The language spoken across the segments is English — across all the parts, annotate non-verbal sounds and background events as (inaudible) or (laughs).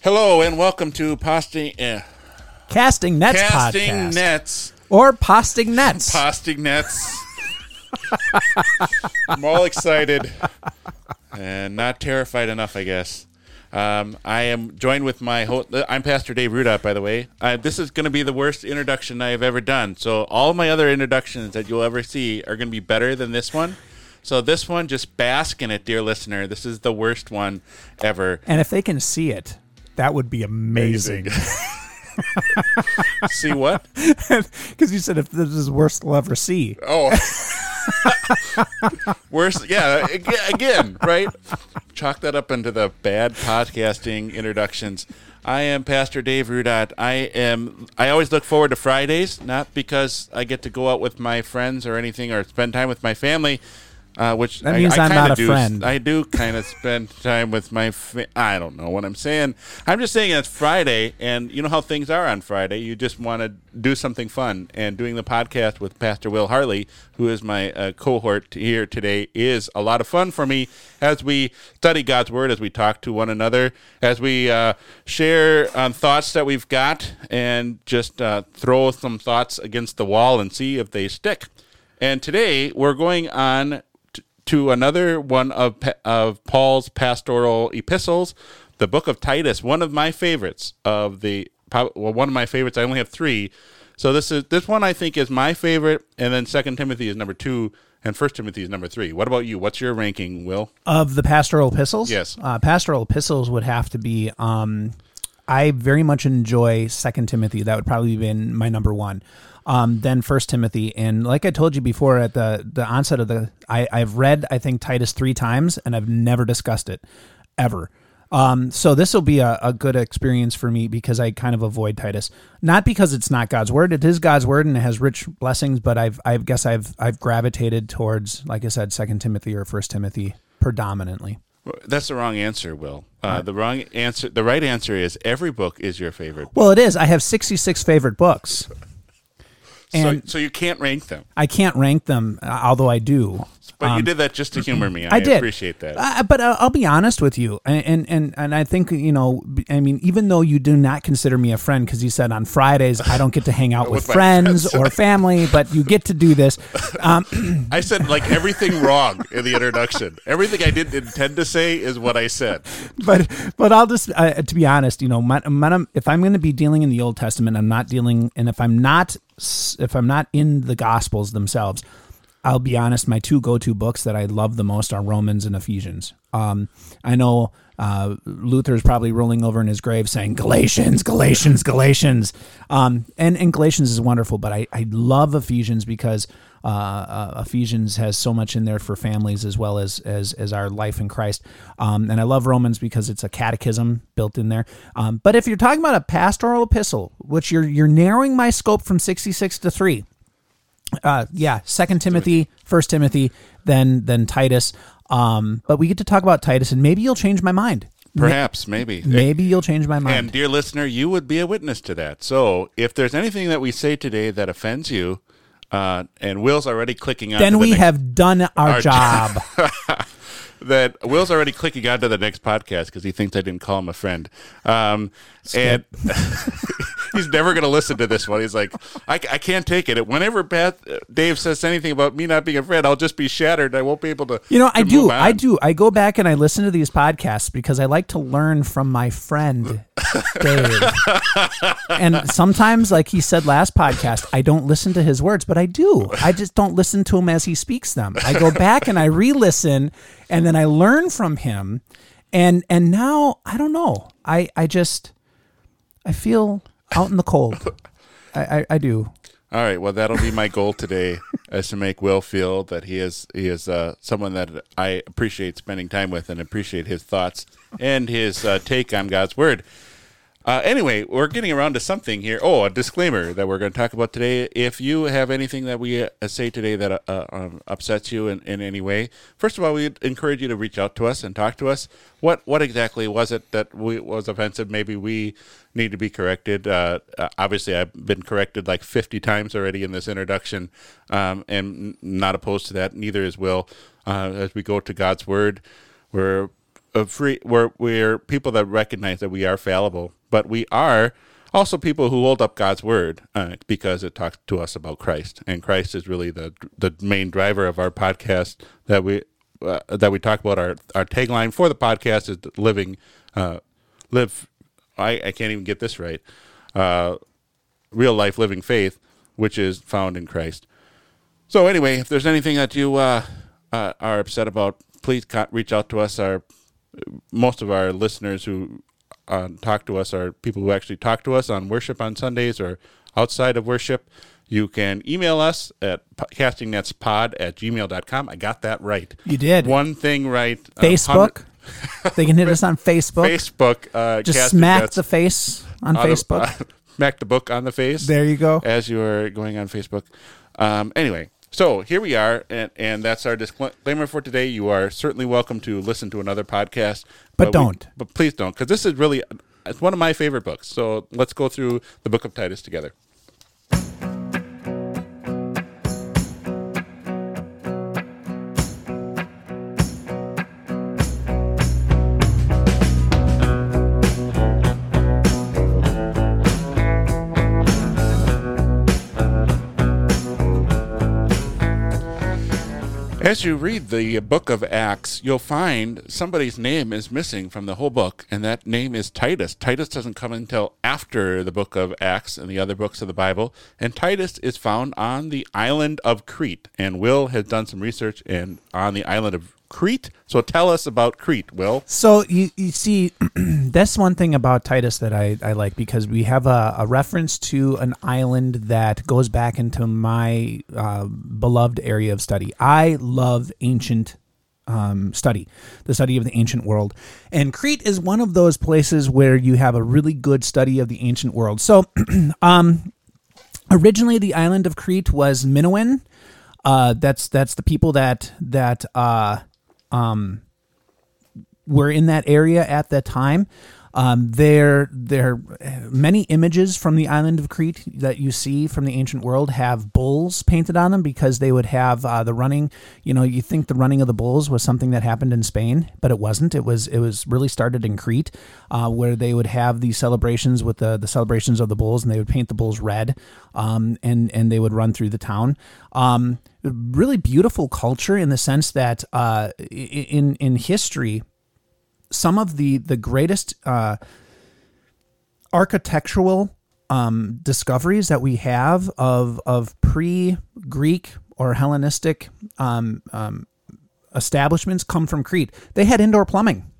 Hello and welcome to Posting eh, Casting Nets Casting podcast. Nets. Or Posting Nets. Posting Nets. I'm all excited and not terrified enough, I guess. Um, I am joined with my ho- I'm Pastor Dave Rudot, by the way. Uh, this is going to be the worst introduction I have ever done. So all my other introductions that you'll ever see are going to be better than this one. So this one, just bask in it, dear listener. This is the worst one ever. and if they can see it, that would be amazing. (laughs) (laughs) See what? (laughs) Because you said if this is worst they'll ever see. Oh. (laughs) Worse, yeah. Again, right? Chalk that up into the bad podcasting introductions. I am Pastor Dave Rudot. I am. I always look forward to Fridays, not because I get to go out with my friends or anything, or spend time with my family. Uh, which That I- means I, kinda not a do, friend. I do kind of spend (laughs) time with my. Fa- I don't know what I'm saying. I'm just saying it's Friday, and you know how things are on Friday. You just want to do something fun, and doing the podcast with Pastor Will Harley, who is my uh, cohort here today, is a lot of fun for me as we study God's Word, as we talk to one another, as we uh, share um, thoughts that we've got, and just uh, throw some thoughts against the wall and see if they stick. And today we're going on to another one of of Paul's pastoral epistles, the book of Titus, one of my favorites of the well, one of my favorites. I only have three, so this is this one I think is my favorite, and then Second Timothy is number two, and First Timothy is number three. What about you? What's your ranking, Will? Of the pastoral epistles? Yes. Uh, pastoral epistles would have to be. Um, I very much enjoy Second Timothy. That would probably be my number one. Um, then First Timothy, and like I told you before at the the onset of the, I, I've read I think Titus three times, and I've never discussed it ever. Um, so this will be a, a good experience for me because I kind of avoid Titus, not because it's not God's word. It is God's word and it has rich blessings, but I've I guess I've I've gravitated towards, like I said, Second Timothy or First Timothy predominantly. That's the wrong answer, Will. Uh, the wrong answer. The right answer is every book is your favorite. Well, it is. I have 66 favorite books. And so, so you can't rank them, I can't rank them, uh, although I do. but you did that just to humor me. I, Um, I did. appreciate that. Uh, but uh, I'll be honest with you, and, and and I think you know. I mean, even though you do not consider me a friend, because you said on Fridays I don't get to hang out (laughs) with, With friends, friends. or family, but you get to do this. Um, (clears throat) I said like everything wrong in the introduction. Everything I didn't intend to say is what I said. but but I'll just uh, to be honest, you know, my, my, if I'm going to be dealing in the Old Testament, I'm not dealing, and if I'm not if I'm not in the Gospels themselves, I'll be honest. My two go-to books that I love the most are Romans and Ephesians. Um, I know uh, is probably rolling over in his grave saying Galatians, Galatians, Galatians, um, and and Galatians is wonderful, but I I love Ephesians because. Uh, uh, Ephesians has so much in there for families as well as as, as our life in Christ, um, and I love Romans because it's a catechism built in there. Um, but if you're talking about a pastoral epistle, which you're you're narrowing my scope from 66 to three, uh, yeah, Second Timothy, First Timothy, then then Titus. Um, but we get to talk about Titus, and maybe you'll change my mind. Perhaps, maybe. Maybe you'll change my mind. And dear listener, you would be a witness to that. So if there's anything that we say today that offends you, uh, and Will's already clicking on, Then to the we next- have done our, our (laughs) job. (laughs) that Will's already clicking on to the next podcast because he thinks I didn't call him a friend. Um, and (laughs) he's never going to listen to this one. He's like, I, I can't take it. Whenever Beth, uh, Dave says anything about me not being a friend, I'll just be shattered. I won't be able to. You know, I to do. move I do. I go back and I listen to these podcasts because I like to learn from my friend Dave. (laughs) and sometimes, like he said last podcast, I don't listen to his words, but I do. I just don't listen to him as he speaks them. I go back and I re-listen, and then I learn from him. And and now I don't know. I I just I feel out in the cold. (laughs) I I, I do. All right. Well, that'll be my goal today, (laughs) is to make Will feel that he is he is uh, someone that I appreciate spending time with and appreciate his thoughts and his uh, take on God's word. Uh, anyway, we're getting around to something here. Oh, a disclaimer that we're going to talk about today. If you have anything that we uh, say today that uh, um, upsets you in, in any way, first of all, we encourage you to reach out to us and talk to us. What what exactly was it that we, was offensive? Maybe we need to be corrected. Uh, uh obviously, I've been corrected like 50 times already in this introduction, um, and not opposed to that. Neither is Will. Uh, as we go to God's Word, we're free. We're we're people that recognize that we are fallible but we are also people who hold up God's word uh, because it talks to us about Christ, and Christ is really the the main driver of our podcast that we uh, that we talk about. Our our tagline for the podcast is living, uh, live. I, I can't even get this right. Uh, real life living faith, which is found in Christ. So anyway, if there's anything that you uh, uh, are upset about, please reach out to us. Our most of our listeners who uh, talk to us are people who actually talk to us on worship on Sundays or outside of worship. You can email us at castingnetspod at gmail.com. I got that right. You did. One thing right. Facebook. Um, they can hit us on (laughs) Facebook. Facebook. Uh, Just smack the face on Facebook. uh, (laughs) smack the book on the face. There you go. As you are going on Facebook. Um, anyway, so here we are, and, and that's our disclaimer for today. You are certainly welcome to listen to another podcast, but, but don't. We, but please don't, because this is really uh, it's one of my favorite books. So let's go through the book of Titus together. As you read the book of Acts, you'll find somebody's name is missing from the whole book, and that name is Titus. Titus doesn't come until after the book of Acts and the other books of the Bible, and Titus is found on the island of Crete. And Will has done some research and on the island of Crete. So tell us about Crete, Will. So you, you see, (clears throat) that's one thing about Titus that I, I like because we have a, a reference to an island that goes back into my uh, beloved area of study. I love ancient um, study, the study of the ancient world. And Crete is one of those places where you have a really good study of the ancient world. So, (clears throat) um, originally, the island of Crete was Minoan. Uh, that's that's the people that that uh, um, were in that area at that time. Um, there, there, many images from the island of Crete that you see from the ancient world have bulls painted on them because they would have uh, the running. You know, you think the running of the bulls was something that happened in Spain, but it wasn't. It was it was really started in Crete, uh, where they would have these celebrations with the the celebrations of the bulls, and they would paint the bulls red, um, and and they would run through the town. Um, really beautiful culture in the sense that uh, in in history, some of the the greatest uh, architectural um, discoveries that we have of of pre Greek or Hellenistic um, um, establishments come from Crete. They had indoor plumbing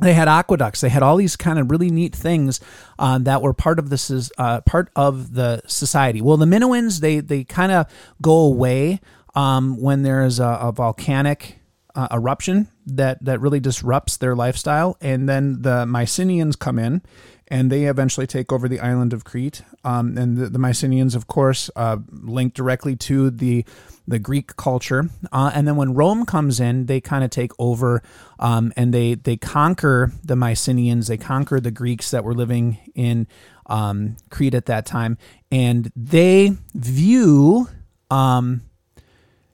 they had aqueducts. They had all these kind of really neat things uh, that were part of this is uh, part of the society. Well, the Minoans they they kind of go away um, when there's a, a volcanic uh, eruption that that really disrupts their lifestyle, and then the Mycenaeans come in, and they eventually take over the island of Crete. Um, and the, the, Mycenaeans, of course, uh, link directly to the the Greek culture. Uh, and then when Rome comes in, they kind of take over um, and they they conquer the Mycenaeans. They conquer the Greeks that were living in um, Crete at that time, and they view. Um,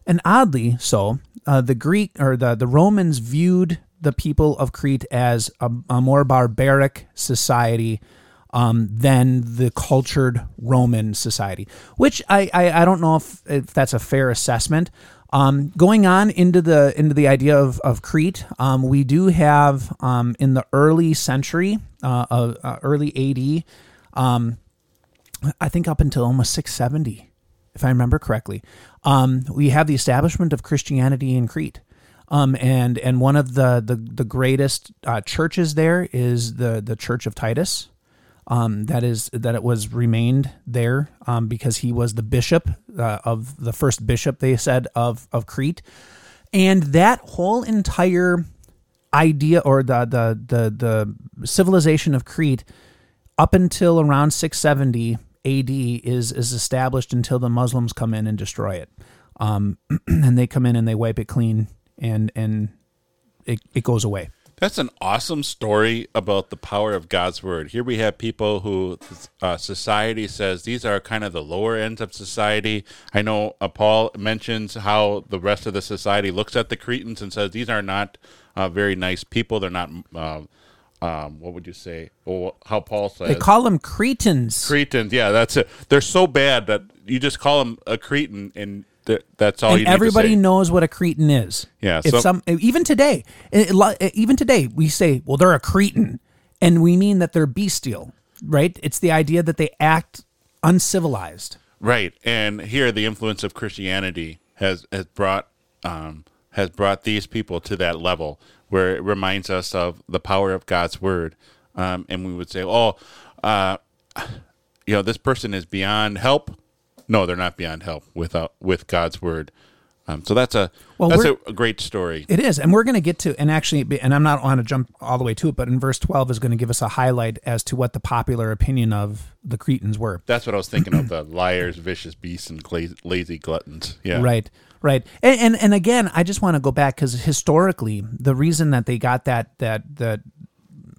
and oddly so, uh, the Greek or the, the Romans viewed the people of Crete as a, a more barbaric society um, than the cultured Roman society, which I, I, I don't know if, if that's a fair assessment. Um, going on into the into the idea of, of Crete, um, we do have um, in the early century, uh, uh, early AD, um, I think up until almost 670, if I remember correctly, um, we have the establishment of Christianity in Crete. Um, and and one of the the, the greatest uh, churches there is the the Church of Titus. Um, that is that it was remained there um, because he was the bishop uh, of the first bishop they said of of Crete, and that whole entire idea or the the the the civilization of Crete up until around 670 AD is is established until the Muslims come in and destroy it. Um, (clears throat) and they come in and they wipe it clean and and it, it goes away. That's an awesome story about the power of God's word. Here we have people who uh, society says these are kind of the lower ends of society. I know uh, Paul mentions how the rest of the society looks at the Cretans and says these are not uh, very nice people. They're not. Um, what would you say? Well, how Paul says They call them Cretans. Cretans. Yeah, that's it. They're so bad that you just call them a Cretan, and th- that's all. and you need to everybody knows what a Cretan is. Yeah, If so- some even today, it- it- even today, we say, "Well, they're a Cretan," and we mean that they're bestial, right? It's the idea that they act uncivilized. Right, and here the influence of Christianity has has brought um, has brought these people to that level where it reminds us of the power of God's word, um, and we would say, "Oh, uh, you know, this person is beyond help." No, they're not beyond help without with God's word. Um, so that's a Well, that's a, a great story. It is, and we're going to get to, and actually, and I'm not want to jump all the way to it, but in verse 12 is going to give us a highlight as to what the popular opinion of the Cretans were. That's what I was thinking of: the liars, vicious beasts, and lazy gluttons. Yeah, Right, right, and and, and again, I just want to go back because historically, the reason that they got that that that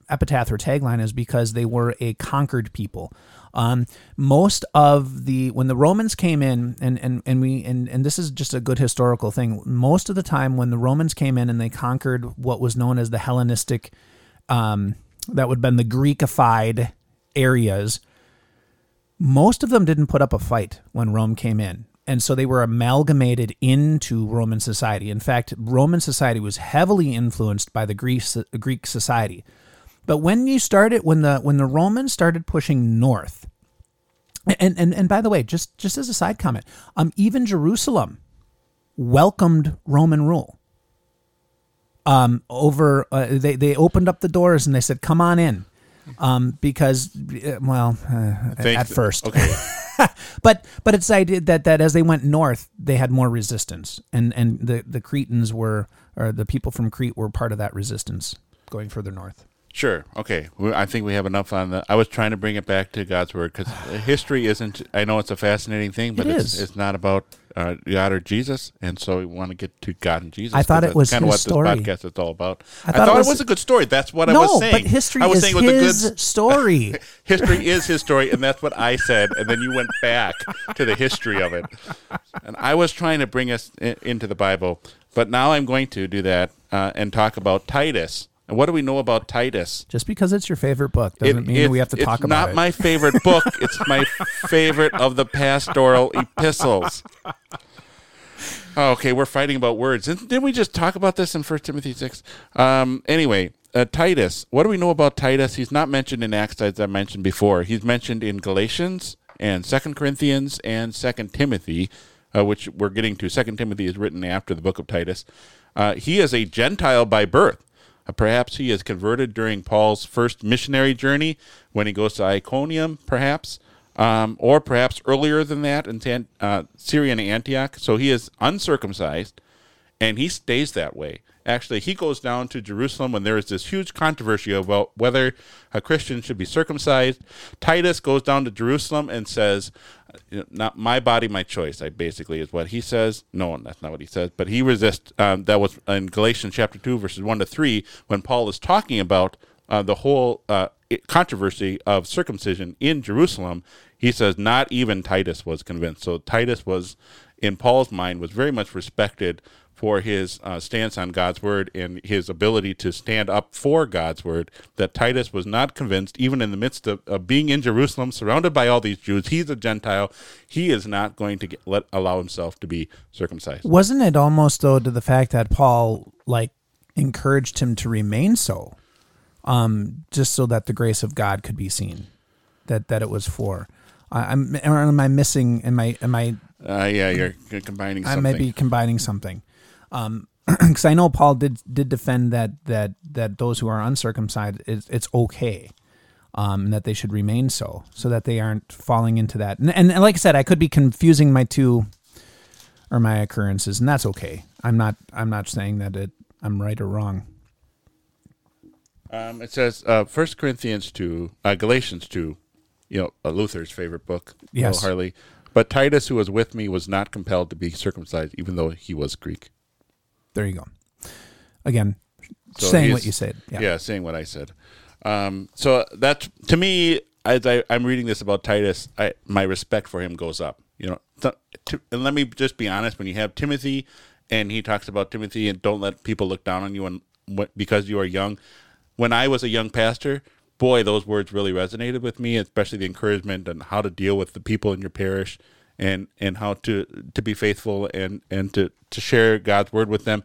epitaph or tagline is because they were a conquered people. Um, most of the when the Romans came in, and and and we and and this is just a good historical thing. Most of the time, when the Romans came in and they conquered what was known as the Hellenistic, um, that would have been the Greekified areas most of them didn't put up a fight when Rome came in. And so they were amalgamated into Roman society. In fact, Roman society was heavily influenced by the Greek, Greek society. But when you started, when the when the Romans started pushing north, and and, and by the way, just just as a side comment, um, even Jerusalem welcomed Roman rule. Um, over uh, they they opened up the doors and they said, "Come on in," um, because uh, well, uh, at first, Okay, (laughs) (laughs) but but it's idea that that as they went north, they had more resistance, and and the the Cretans were or the people from Crete were part of that resistance going further north. Sure. Okay. I think we have enough on the. I was trying to bring it back to God's word because history isn't. I know it's a fascinating thing, but It it's, it's not about uh, God or Jesus, and so we want to get to God and Jesus. I thought it was kind of what story. this podcast is all about. I I thought thought, it it, was- was, a good story. That's what I was saying. but history I was is saying it was a his good story. (laughs) history is his story, and that's what I said. And then you went back to the history of it, and I was trying to bring us i- into the Bible, but now I'm going to do that uh, and talk about Titus. And what do we know about Titus? Just because it's your favorite book doesn't It- mean it- we have to talk about it. It's not my favorite book. (laughs) it's my favorite of the pastoral epistles. Okay, we're fighting about words. Didn't, we just talk about this in First Timothy six? Um, anyway, uh, Titus. What do we know about Titus? He's not mentioned in Acts as I mentioned before. He's mentioned in Galatians and Second Corinthians and Second Timothy, uh, which we're getting to. Second Timothy is written after the book of Titus. Uh, he is a Gentile by birth. Uh, perhaps he is converted during Paul's first missionary journey when he goes to Iconium, perhaps, um, or perhaps earlier than that in uh, Syrian Antioch. So he is uncircumcised, and he stays that way. Actually, he goes down to Jerusalem when there is this huge controversy about whether a Christian should be circumcised. Titus goes down to Jerusalem and says, "Not my body, my choice." I basically is what he says. No, that's not what he says. But he resists. Um, that was in Galatians chapter two, verses one to three, when Paul is talking about uh, the whole uh, controversy of circumcision in Jerusalem. He says not even Titus was convinced. So Titus was, in Paul's mind, was very much respected for his uh, stance on God's word and his ability to stand up for God's word. That Titus was not convinced, even in the midst of, of being in Jerusalem, surrounded by all these Jews. He's a Gentile. He is not going to get, let allow himself to be circumcised. Wasn't it almost though to the fact that Paul like encouraged him to remain so, um, just so that the grace of God could be seen, that that it was for. I, I'm am I missing? Am I am I Uh, yeah, you're, you're combining I may be combining something. Um, (clears throat) because I know Paul did did defend that that that those who are uncircumcised it's, it's okay, um, and that they should remain so, so that they aren't falling into that. And, and like I said, I could be confusing my two or my occurrences, and that's okay. I'm not I'm not saying that it I'm right or wrong. Um, it says uh, 1 Corinthians 2, uh, Galatians 2, you know, uh, Luther's favorite book, Will Yes. Harley. But Titus, who was with me, was not compelled to be circumcised, even though he was Greek. There you go. Again, So saying what you said. Yeah, Yeah. saying what I said. Um, so that to me, as I, I'm reading this about Titus, I, my respect for him goes up. You know, to, and let me just be honest: when you have Timothy, and he talks about Timothy, and don't let people look down on you, and what, because you are young. When I was a young pastor, boy, those words really resonated with me, especially the encouragement and how to deal with the people in your parish, and and how to to be faithful and and to to share God's word with them.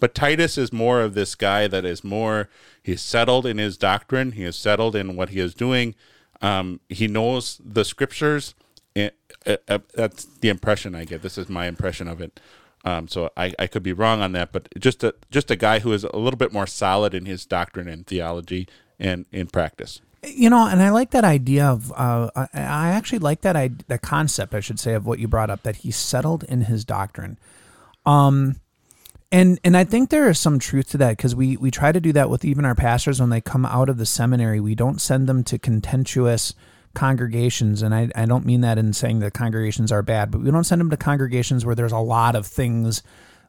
But Titus is more of this guy that is more, he's settled in his doctrine, he is settled in what he is doing. Um, he knows the scriptures. And, uh, uh, that's the impression I get. This is my impression of it. Um, so I, I could be wrong on that, but just a just a guy who is a little bit more solid in his doctrine and theology and in practice. You know, and I like that idea of. Uh, I, actually like that I, that concept, I should say, of what you brought up that he settled in his doctrine. Um, and and I think there is some truth to that because we we try to do that with even our pastors when they come out of the seminary. We don't send them to contentious congregations, and I I don't mean that in saying that congregations are bad, but we don't send them to congregations where there's a lot of things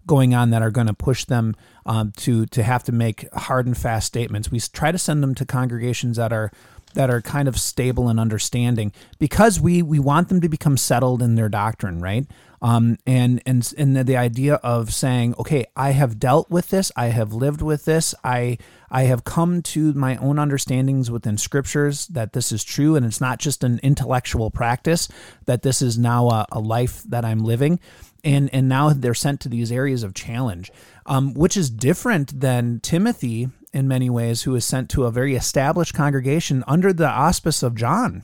going on that are going to push them um, to to have to make hard and fast statements. We try to send them to congregations that are that are kind of stable and understanding because we we want them to become settled in their doctrine, right? Um, and and and the, the idea of saying, okay, I have dealt with this, I have lived with this, I I have come to my own understandings within scriptures that this is true, and it's not just an intellectual practice. That this is now a, a life that I'm living and and now they're sent to these areas of challenge, um, which is different than Timothy in many ways, who is sent to a very established congregation under the auspice of John.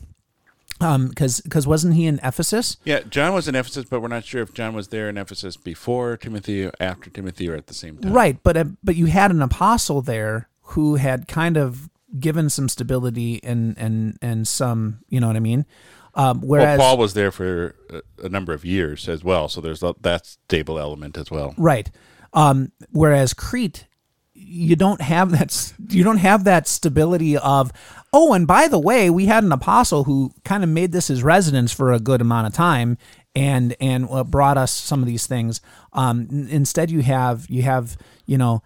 Because because wasn't he in Ephesus? Yeah, John was in Ephesus, but we're not sure if John was there in Ephesus before Timothy or after Timothy or at the same time. Right, but uh, but you had an apostle there who had kind of given some stability and and and some, you know what I mean. Um, Well, whereas Paul was there for a, a number of years as well, so there's that stable element as well. Right. Um, whereas Crete, you don't have that. You don't have that stability of. Oh, and by the way, we had an apostle who kind of made this his residence for a good amount of time, and and uh, brought us some of these things. Um, instead, you have you have you know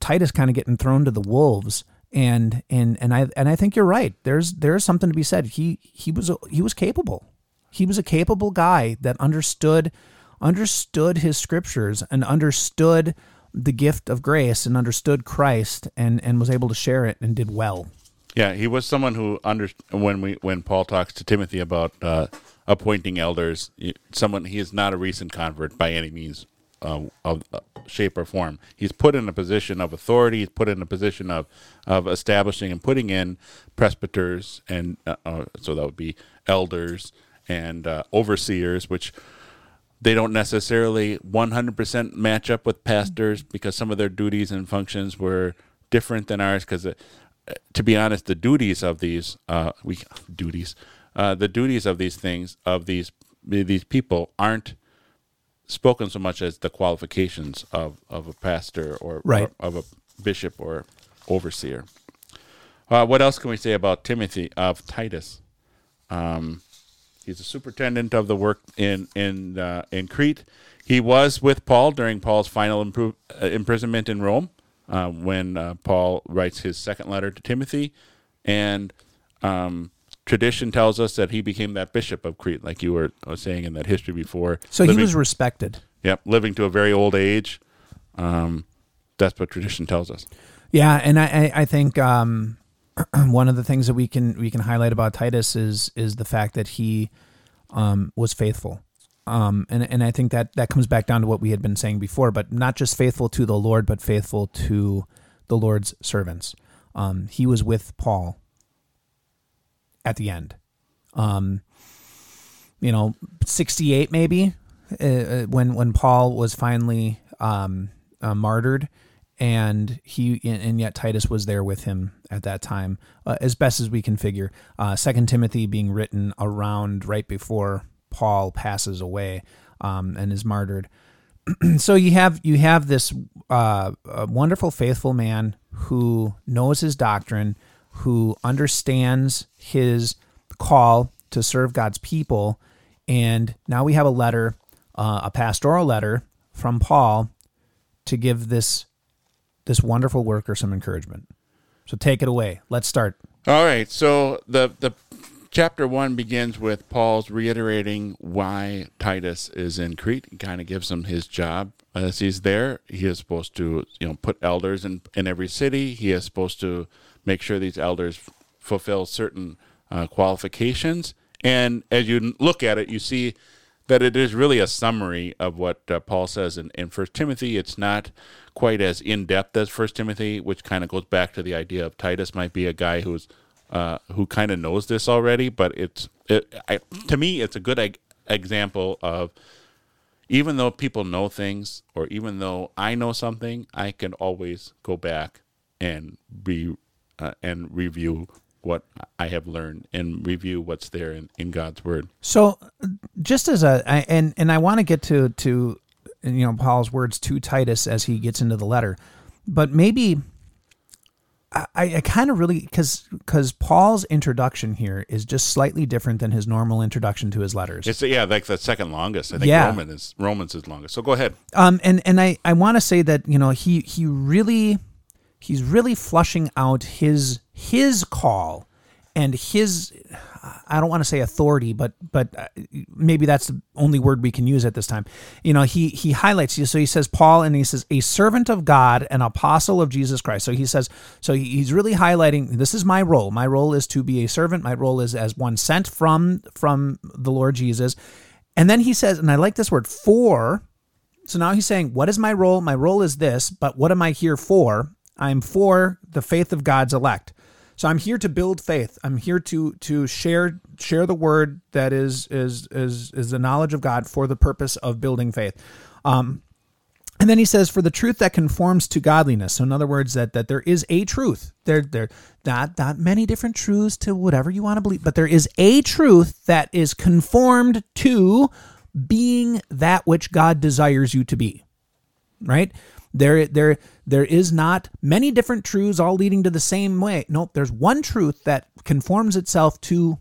Titus kind of getting thrown to the wolves. And and and I and I think you're right. There's there's something to be said. He he was a, he was capable. He was a capable guy that understood understood his scriptures and understood the gift of grace and understood Christ and and was able to share it and did well. Yeah, he was someone who under when we when Paul talks to Timothy about uh, appointing elders, someone he is not a recent convert by any means uh, of shape or form. He's put in a position of authority. He's put in a position of of establishing and putting in presbyters, and uh, uh, so that would be elders and uh, overseers, which they don't necessarily 100% match up with pastors because some of their duties and functions were different than ours because to be honest the duties of these uh, we duties uh, the duties of these things of these these people aren't spoken so much as the qualifications of, of a pastor or, Right. or of a bishop or overseer uh, what else can we say about timothy of titus um, He's a superintendent of the work in in uh, in Crete. He was with Paul during Paul's final uh, imprisonment in Rome, uh, when uh, Paul writes his second letter to Timothy, and um, tradition tells us that he became that bishop of Crete, like you were saying in that history before. So he was respected. yep, living to a very old age. Um, that's what tradition tells us. Yeah, and I I, I think um, (clears throat) one of the things that we can we can highlight about Titus is is the fact that he um, was faithful. Um, and and I think that that comes back down to what we had been saying before, but not just faithful to the Lord, but faithful to the Lord's servants. Um, he was with Paul at the end. Um, you know, sixty eight maybe uh, uh, when when Paul was finally um, uh, martyred, and he and yet Titus was there with him at that time, uh, as best as we can figure. Uh, Second Timothy being written around right before Paul passes away um, and is martyred. (clears throat) so you have you have this uh, wonderful, faithful man who knows his doctrine, who understands his call to serve God's people, and now we have a letter, uh, a pastoral letter from Paul to give this this wonderful worker some encouragement. So take it away. Let's start. All right. So the the chapter one begins with Paul's reiterating why Titus is in Crete. He kind of gives him his job as he's there. He is supposed to, you know, put elders in in every city. He is supposed to make sure these elders fulfill certain uh, qualifications. And as you look at it, you see that it is really a summary of what uh, Paul says in, in 1 Timothy. It's not quite as in depth as 1 Timothy, which kind of goes back to the idea of Titus might be a guy who's uh, who kind of knows this already. But it's it, I, to me, it's a good example of even though people know things, or even though I know something, I can always go back and be uh, and review what I have learned and review what's there in, in God's word. So, just as a I, and and I want to get to to you know Paul's words to Titus as he gets into the letter, but maybe I, I kind of really because because Paul's introduction here is just slightly different than his normal introduction to his letters. It's yeah, like the second longest. I think Yeah. Roman is Romans is longest. So go ahead. Um, and and I I want to say that you know he he really he's really flushing out his his call and his I don't want to say authority, but but uh, maybe that's the only word we can use at this time. You know, he he highlights you. so he says Paul and he says a servant of God, an apostle of Jesus Christ. So he says so he's really highlighting this is my role. My role is to be a servant. My role is as one sent from from the Lord Jesus. And then he says, and I like this word for so now he's saying, What is my role? My role is this, but what am I here for? I'm for the faith of God's elect. So I'm here to build faith. I'm here to to share share the word that is is is is the knowledge of God for the purpose of building faith. Um, and then he says, "For the truth that conforms to godliness." So in other words, that that there is a truth. There there not not many different truths to whatever you want to believe, but there is a truth that is conformed to being that which God desires you to be. Right? There there there is not many different truths all leading to the same way. Nope, there's one truth that conforms itself to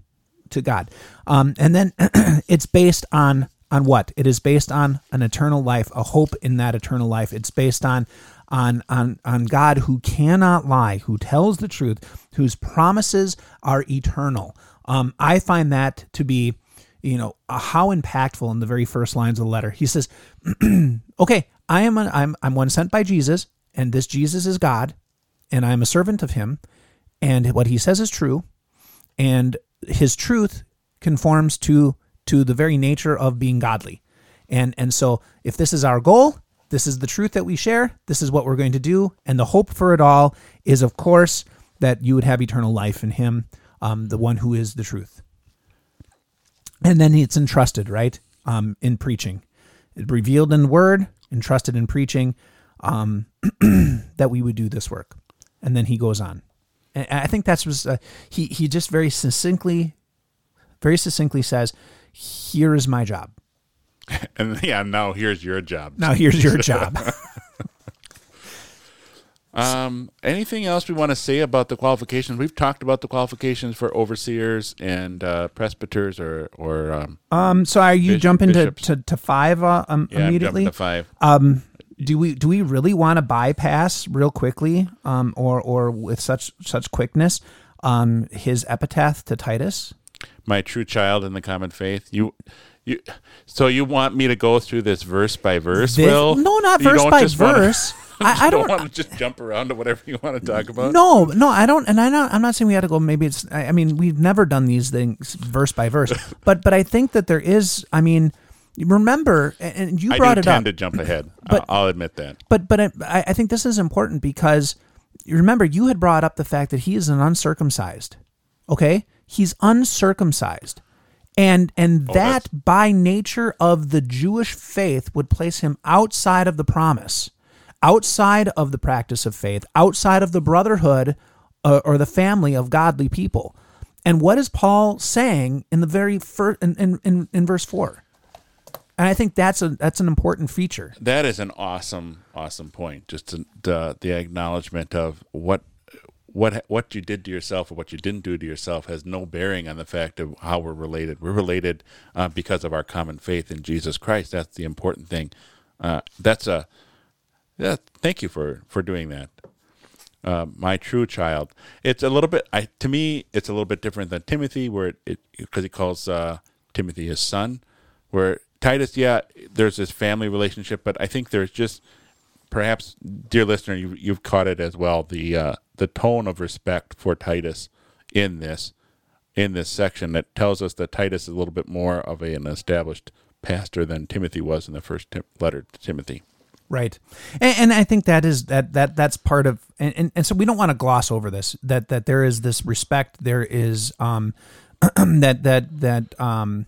to God. Um, and then (clears throat) it's based on on what? It is based on an eternal life, a hope in that eternal life. It's based on on on on God who cannot lie, who tells the truth, whose promises are eternal. Um, I find that to be, you know, uh, how impactful in the very first lines of the letter. He says, (clears throat) "Okay, I am I'm I'm one sent by Jesus, and this Jesus is God, and I am a servant of Him, and what He says is true, and his truth conforms to to the very nature of being godly. And and so if this is our goal this is the truth that we share this is what we're going to do and the hope for it all is of course that you would have eternal life in him um, the one who is the truth. And then it's entrusted right um, in preaching. It revealed in word entrusted in preaching um, (clears throat) that we would do this work and then he goes on and I think that's was uh, he he just very succinctly, very succinctly says, "Here is my job. (laughs) And yeah, now here's your job. Now here's your (laughs) job." (laughs) Um, anything else we want to say about the qualifications? We've talked about the qualifications for overseers and uh, presbyters, or or um, um. So are you jumping to, to to five uh, um, yeah, I'm immediately? to five. Um. Do we do we really want to bypass real quickly, um, or or with such such quickness, um, his epitaph to Titus? My true child in the common faith. You, you. So you want me to go through this verse by verse? This- Will no, not verse by verse. (laughs) I, I don't, don't. want to just jump around to whatever you want to talk about. No, no, I don't, and I not, I'm not saying we had to go. Maybe it's. I I mean, we've never done these things verse by verse, (laughs) but but I think that there is. I mean, remember, and you I brought do it tend up, to jump ahead. But- I'll, I'll admit that. but but I, I think this is important because remember you had brought up the fact that he is an uncircumcised. Okay, he's uncircumcised, and and Oh, that by nature of the Jewish faith would place him outside of the promise, outside of the practice of faith, outside of the brotherhood uh, or the family of godly people. And what is Paul saying in the very first in, in, in, in verse four? And I think that's a that's an important feature. That is an awesome, awesome point. Just to, the the acknowledgement of what what what you did to yourself or what you didn't do to yourself has no bearing on the fact of how we're related. We're related uh, because of our common faith in Jesus Christ. That's the important thing. Uh, that's a yeah. Thank you for for doing that. Uh, my true child. It's a little bit. I to me, it's a little bit different than Timothy, where it because he calls uh, Timothy his son. Where Titus, yeah, there's this family relationship, but I think there's just perhaps, dear listener, you, you've caught it as well. The uh, the tone of respect for Titus in this in this section that tells us that Titus is a little bit more of a, an established pastor than Timothy was in the first tim- letter to Timothy. Right, and, and, I think that is that that that's part of, and, and, and so we don't want to gloss over this. That that there is this respect. There is um, (clears throat) that that that um,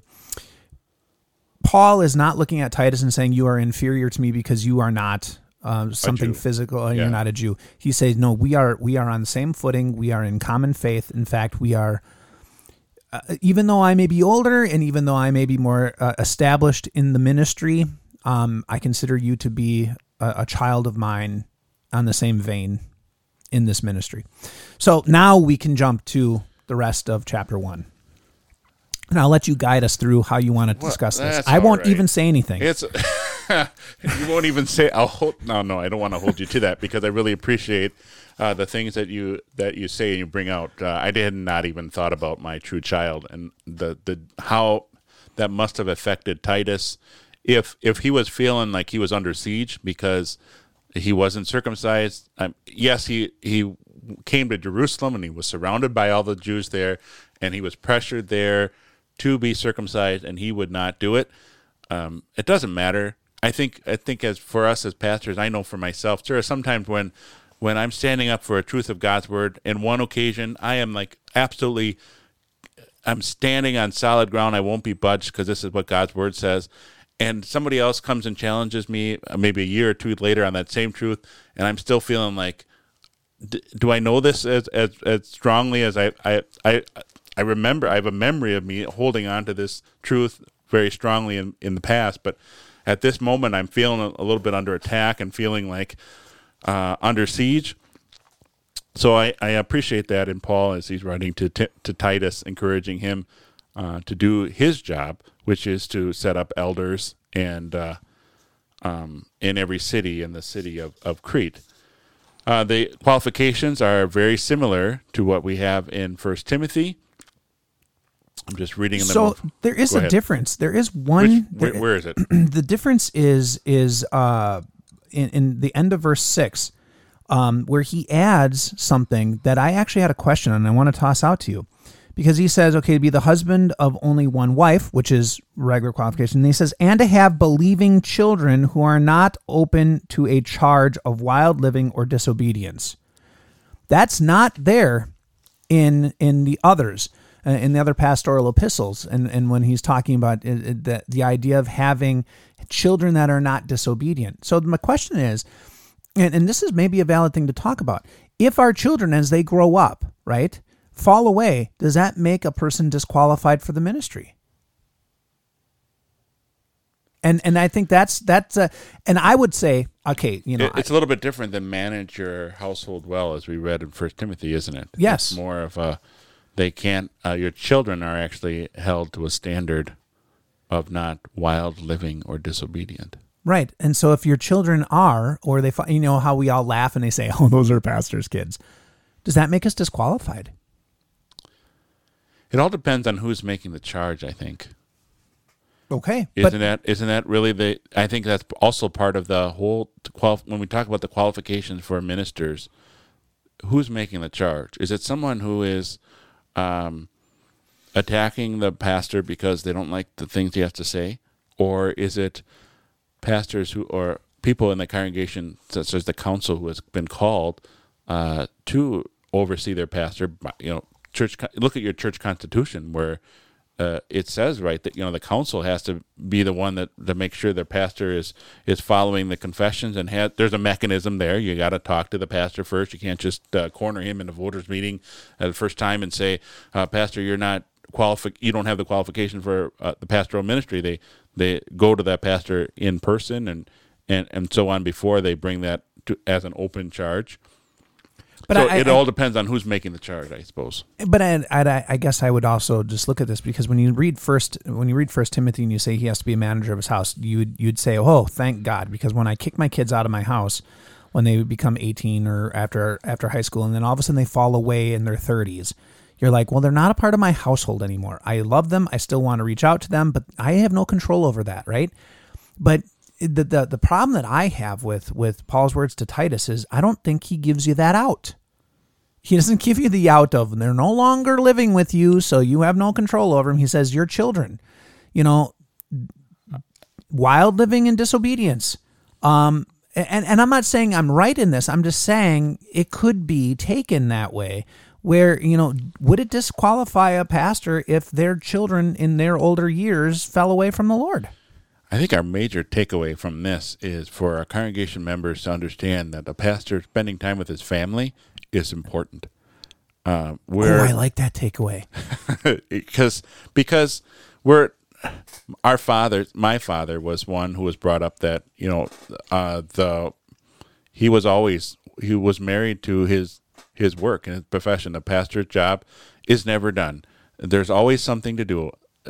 Paul is not looking at Titus and saying you are inferior to me because you are not uh, something physical. Yeah. You're not a Jew. He says no. We are we are on the same footing. We are in common faith. In fact, we are. Uh, even though I may be older and even though I may be more uh, established in the ministry, um, I consider you to be a, a child of mine on the same vein in this ministry. So now we can jump to the rest of chapter one. And I'll let you guide us through how you want to discuss well, this. I won't right. even say anything. It's (laughs) you won't even say. I'll hold. No, no, I don't want to hold you to that because I really appreciate uh, the things that you that you say and you bring out. Uh, I did not even thought about my true child and the the how that must have affected Titus if if he was feeling like he was under siege because he wasn't circumcised. Um, yes, he he came to Jerusalem and he was surrounded by all the Jews there, and he was pressured there to be circumcised, and he would not do it. Um, it doesn't matter. I think I think as for us as pastors, I know for myself, there are sometimes when when I'm standing up for a truth of God's word. In one occasion, I am like absolutely I'm standing on solid ground. I won't be budged because this is what God's word says and somebody else comes and challenges me uh, maybe a year or two later on that same truth and i'm still feeling like do i know this as, as, as strongly as I, I i i remember i have a memory of me holding on to this truth very strongly in, in the past but at this moment i'm feeling a, a little bit under attack and feeling like uh, under siege so I, I appreciate that in paul as he's writing to, to titus encouraging him uh, to do his job, which is to set up elders and uh, um, in every city in the city of, of Crete. Uh, the qualifications are very similar to what we have in First Timothy. I'm just reading them. So there is Go a ahead. difference. There is one. Which, where, where is it? (clears throat) the difference is is uh, in, in the end of verse six, um, where he adds something that I actually had a question on. and I want to toss out to you because he says, okay, to be the husband of only one wife, which is regular qualification. And he says, and to have believing children who are not open to a charge of wild living or disobedience. That's not there in in the others, uh, in the other pastoral epistles, and and when he's talking about it, it, the the idea of having children that are not disobedient. So my question is, and, and this is maybe a valid thing to talk about. If our children, as they grow up, right, fall away, does that make a person disqualified for the ministry? And and I think that's that's a, and I would say okay, you know, it's a little bit different than manage your household well, as we read in First Timothy, isn't it? Yes, it's more of a they can't. Uh, your children are actually held to a standard of not wild living or disobedient. Right, and so if your children are, or they, you know, how we all laugh and they say, (laughs) "Oh, those are pastors' kids," does that make us disqualified? It all depends on who's making the charge. I think. Okay, isn't that isn't that really the? I think that's also part of the whole qual. When we talk about the qualifications for ministers, who's making the charge? Is it someone who is um, attacking the pastor because they don't like the things he has to say, or is it pastors who or people in the congregation, such as the council, who has been called uh, to oversee their pastor, you know, church look at your church constitution where uh, it says right that you know the council has to be the one that to make sure their pastor is is following the confessions and has, there's a mechanism there. You got to talk to the pastor first. You can't just uh, corner him in a voters meeting at the first time and say, uh, "Pastor, you're not qualifi- you don't have the qualification for uh, the pastoral ministry, they they go to that pastor in person and and and so on before they bring that to, as an open charge. But so I- it I- all depends on who's making the charge, I suppose. But I, I, I guess I would also just look at this because when you read first when you read First Timothy and you say he has to be a manager of his house, you'd you'd say, oh, thank God, because when I kick my kids out of my house when they become eighteen or after after high school, and then all of a sudden they fall away in their thirties, you're like, well, they're not a part of my household anymore. I love them, I still want to reach out to them, but I have no control over that, right? But the the the problem that I have with with Paul's words to Titus is I don't think he gives you that out. He doesn't give you the out of them. they're no longer living with you, so you have no control over them. He says your children, you know, wild living in disobedience. Um, and and I'm not saying I'm right in this. I'm just saying it could be taken that way. Where you know, would it disqualify a pastor if their children in their older years fell away from the Lord? I think our major takeaway from this is for our congregation members to understand that a pastor spending time with his family is important. Uh, Oh, where I like that takeaway. (laughs) because because we're our father my father was one who was brought up that you know uh the he was always he was married to his his work and his profession the pastor's job is never done there's always something to do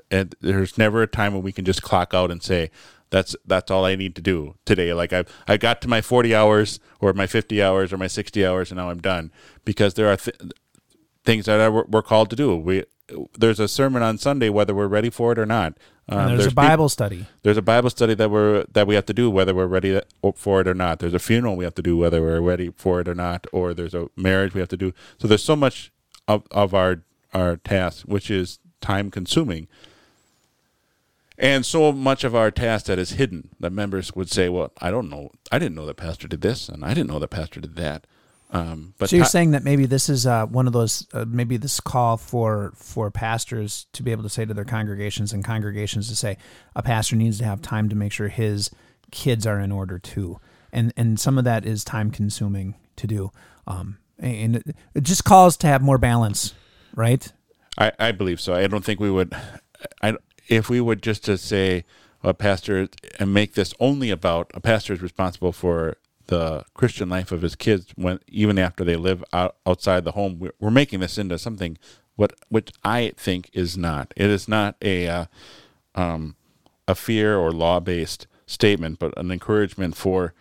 and there's never a time when we can just clock out and say that's that's all I need to do today. Like I I got to my 40 hours or my 50 hours or my 60 hours and now I'm done because there are th- things that I, we're called to do. We there's a sermon on Sunday whether we're ready for it or not. Um, And there's, a Bible study. there's a Bible study that we're that we have to do whether we're ready for it or not. There's a funeral we have to do whether we're ready for it or not. Or there's a marriage we have to do. So there's so much of of our our task which is time consuming. And so much of our task that is hidden that members would say, "Well, I don't know. I didn't know that pastor did this, and I didn't know that pastor did that." Um, but So you're ti- saying that maybe this is uh, one of those, uh, maybe this call for for pastors to be able to say to their congregations and congregations to say a pastor needs to have time to make sure his kids are in order too, and and some of that is time consuming to do, um, and it, it just calls to have more balance, right? I, I believe so. I don't think we would. I if we would just to say a pastor and make this only about a pastor is responsible for the Christian life of his kids when even after they live out, outside the home. We're, we're making this into something what which I think is not. It is not a uh, um, a fear or law based statement, but an encouragement for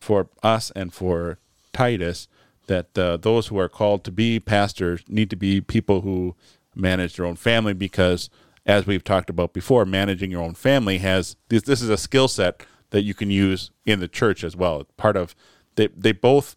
for us and for Titus that uh, those who are called to be pastors need to be people who manage their own family because as we've talked about before managing your own family has this, this is a skill set that you can use in the church as well part of they, they both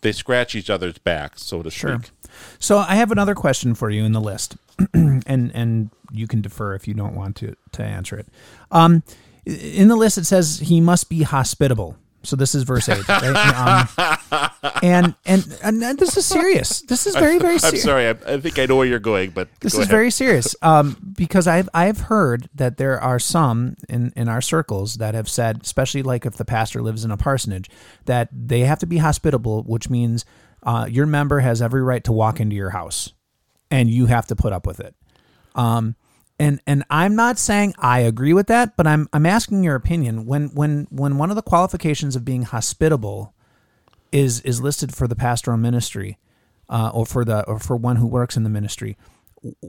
they scratch each other's back, so to Sure. speak So I have another question for you in the list, (clears throat) and and you can defer if you don't want to to answer it. Um, in the list it says he must be hospitable. So this is verse eight, right? Um, and, and and this is serious. This is very very serious. i'm sorry I, I think i know where you're going but This go is ahead. very serious um, because I've I've heard that there are some in, in our circles that have said, especially like if the pastor lives in a parsonage, that they have to be hospitable, which means uh, your member has every right to walk into your house, and you have to put up with it. Um, and and I'm not saying I agree with that, but I'm I'm asking your opinion. When when when one of the qualifications of being hospitable is is listed for the pastoral ministry, uh, or for the or for one who works in the ministry,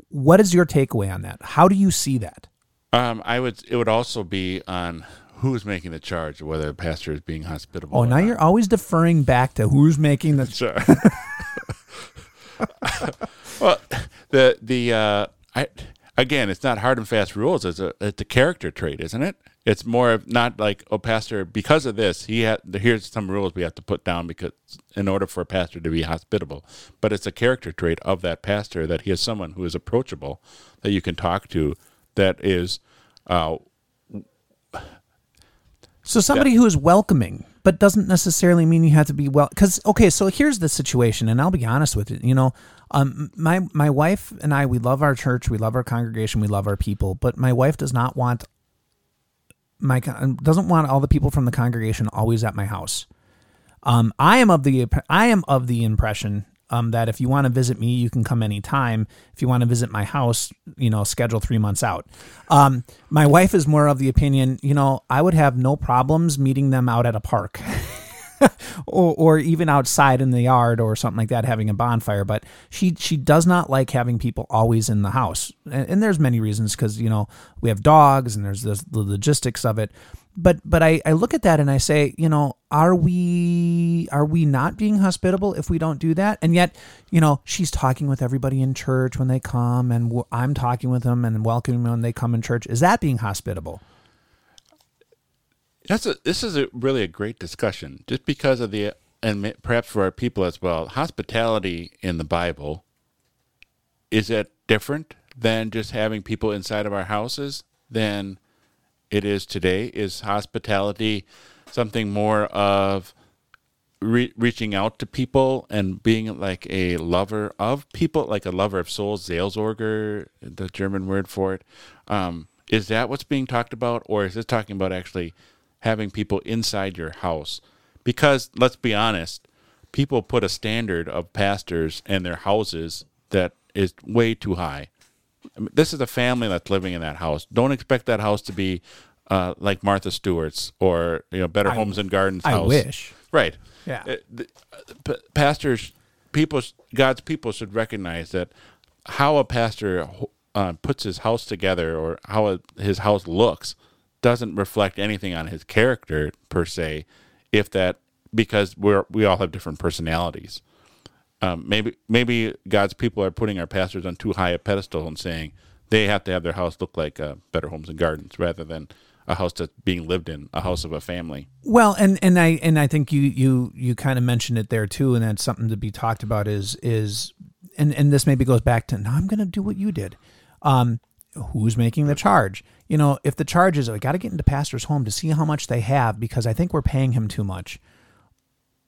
what is your takeaway on that? How do you see that? um, i would it would also be on who's making the charge whether the pastor is being hospitable Oh, now not. you're always deferring back to who's making the. (laughs) Sure. (laughs) (laughs) well, the the uh, I again, it's not hard and fast rules. It's a it's a character trait, isn't it? It's more of not like oh, pastor, because of this, he had here's some rules we have to put down because in order for a pastor to be hospitable. But it's a character trait of that pastor that he is someone who is approachable, that you can talk to, that is. Uh, So somebody who is welcoming, but doesn't necessarily mean you have to be well. Because okay, so here's the situation, and I'll be honest with you. You know, um, my my wife and I, we love our church, we love our congregation, we love our people, but my wife does not want my doesn't want all the people from the congregation always at my house. Um, I am of the I am of the impression, um, that if you want to visit me, you can come anytime. If you want to visit my house, you know, schedule three months out. Um, my wife is more of the opinion, you know, I would have no problems meeting them out at a park. (laughs) or, or even outside in the yard or something like that, having a bonfire. But she she does not like having people always in the house, and, and there's many reasons because you know we have dogs and there's the, the logistics of it but but I, I look at that and I say, you know, are we are we not being hospitable if we don't do that? And yet, you know, she's talking with everybody in church when they come, and I'm talking with them and welcoming them when they come in church. Is that being hospitable? That's a, this is a really a great discussion, just because of the and perhaps for our people as well. Hospitality in the Bible is it different than just having people inside of our houses than it is today? Is hospitality something more of re- reaching out to people and being like a lover of people, like a lover of souls, Seelsorger, the German word for it? Um, is that what's being talked about, or is this talking about actually having people inside your house? Because let's be honest, people put a standard of pastors and their houses that is way too high. I mean, this is a family that's living in that house. Don't expect that house to be uh, like Martha Stewart's or you know Better I, Homes and Gardens I house. wish. Right. Yeah. Uh, the, uh, pastors, people, God's people should recognize that how a pastor uh, puts his house together or how a, his house looks doesn't reflect anything on his character per se. If that because we're we all have different personalities. Um, maybe maybe God's people are putting our pastors on too high a pedestal and saying they have to have their house look like uh, Better Homes and Gardens rather than a house that's being lived in, a house of a family. Well, and and I and I think you you you kind of mentioned it there too, and that's something to be talked about. Is is and and this maybe goes back to now I'm going to do what you did. Um, who's making the charge? You know, if the charge is I got to get into pastor's home to see how much they have because I think we're paying him too much.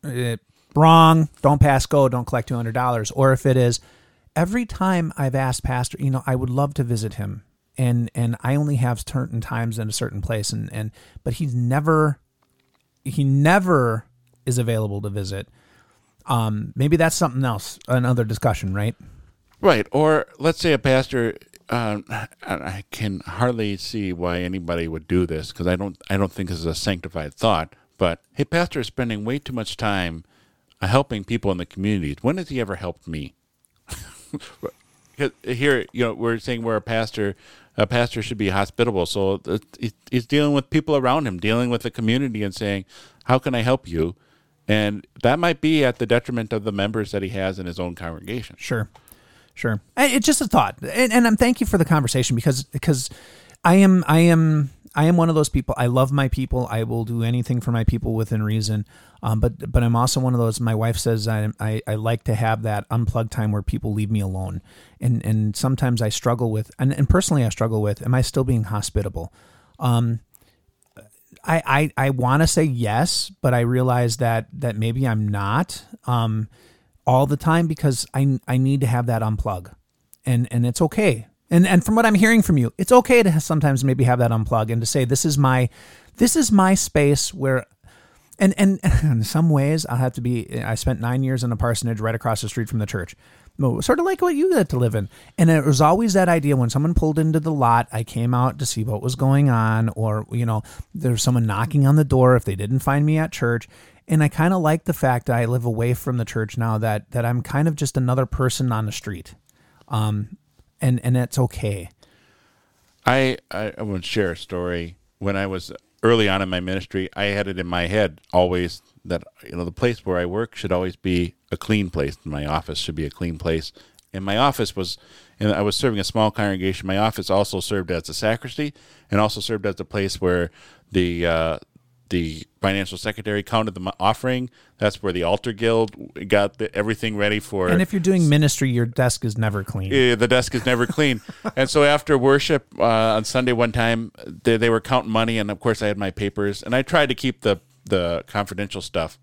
Uh, wrong. Don't pass go. Don't collect two hundred dollars. Or if it is every time I've asked pastor, you know, I would love to visit him and and I only have certain times in a certain place and and but he's never he never is available to visit. Um maybe that's something else, another discussion, right? Right. Or let's say a pastor um, I can hardly see why anybody would do this because I don't I don't think this is a sanctified thought, but hey pastor is spending way too much time uh, helping people in the communities. When has he ever helped me? (laughs) here, you know, we're saying we're a pastor. A pastor should be hospitable. So he's dealing with people around him, dealing with the community, and saying, "How can I help you?" And that might be at the detriment of the members that he has in his own congregation. Sure, sure. It's just a thought, and, and I'm thank you for the conversation because because I am I am I am one of those people. I love my people. I will do anything for my people within reason. Um, but but I'm also one of those. My wife says I, I, I like to have that unplugged time where people leave me alone, and and sometimes I struggle with and, and personally I struggle with. Am I still being hospitable? Um, I I, I want to say yes, but I realize that that maybe I'm not um, all the time because I I need to have that unplug, and and it's okay. And and from what I'm hearing from you, it's okay to sometimes maybe have that unplug and to say this is my this is my space where and and (laughs) in some ways I'll have to be I spent 9 years in a parsonage right across the street from the church. Sort of like what you get to live in. And it was always that idea when someone pulled into the lot, I came out to see what was going on or you know, there's someone knocking on the door if they didn't find me at church. And I kind of like the fact that I live away from the church now that that I'm kind of just another person on the street. Um, and and it's okay. I I, I want to share a story. When I was early on in my ministry, I had it in my head always that you know the place where I work should always be a clean place. My office should be a clean place, and my office was. And I was serving a small congregation. My office also served as a sacristy, and also served as a place where the uh, the financial secretary counted the offering. That's where the altar guild got the, everything ready for. And if you're doing ministry, your desk is never clean. Yeah, the desk is never clean. (laughs) and so after worship uh, on Sunday one time, they, they were counting money, and of course I had my papers, and I tried to keep the the confidential stuff.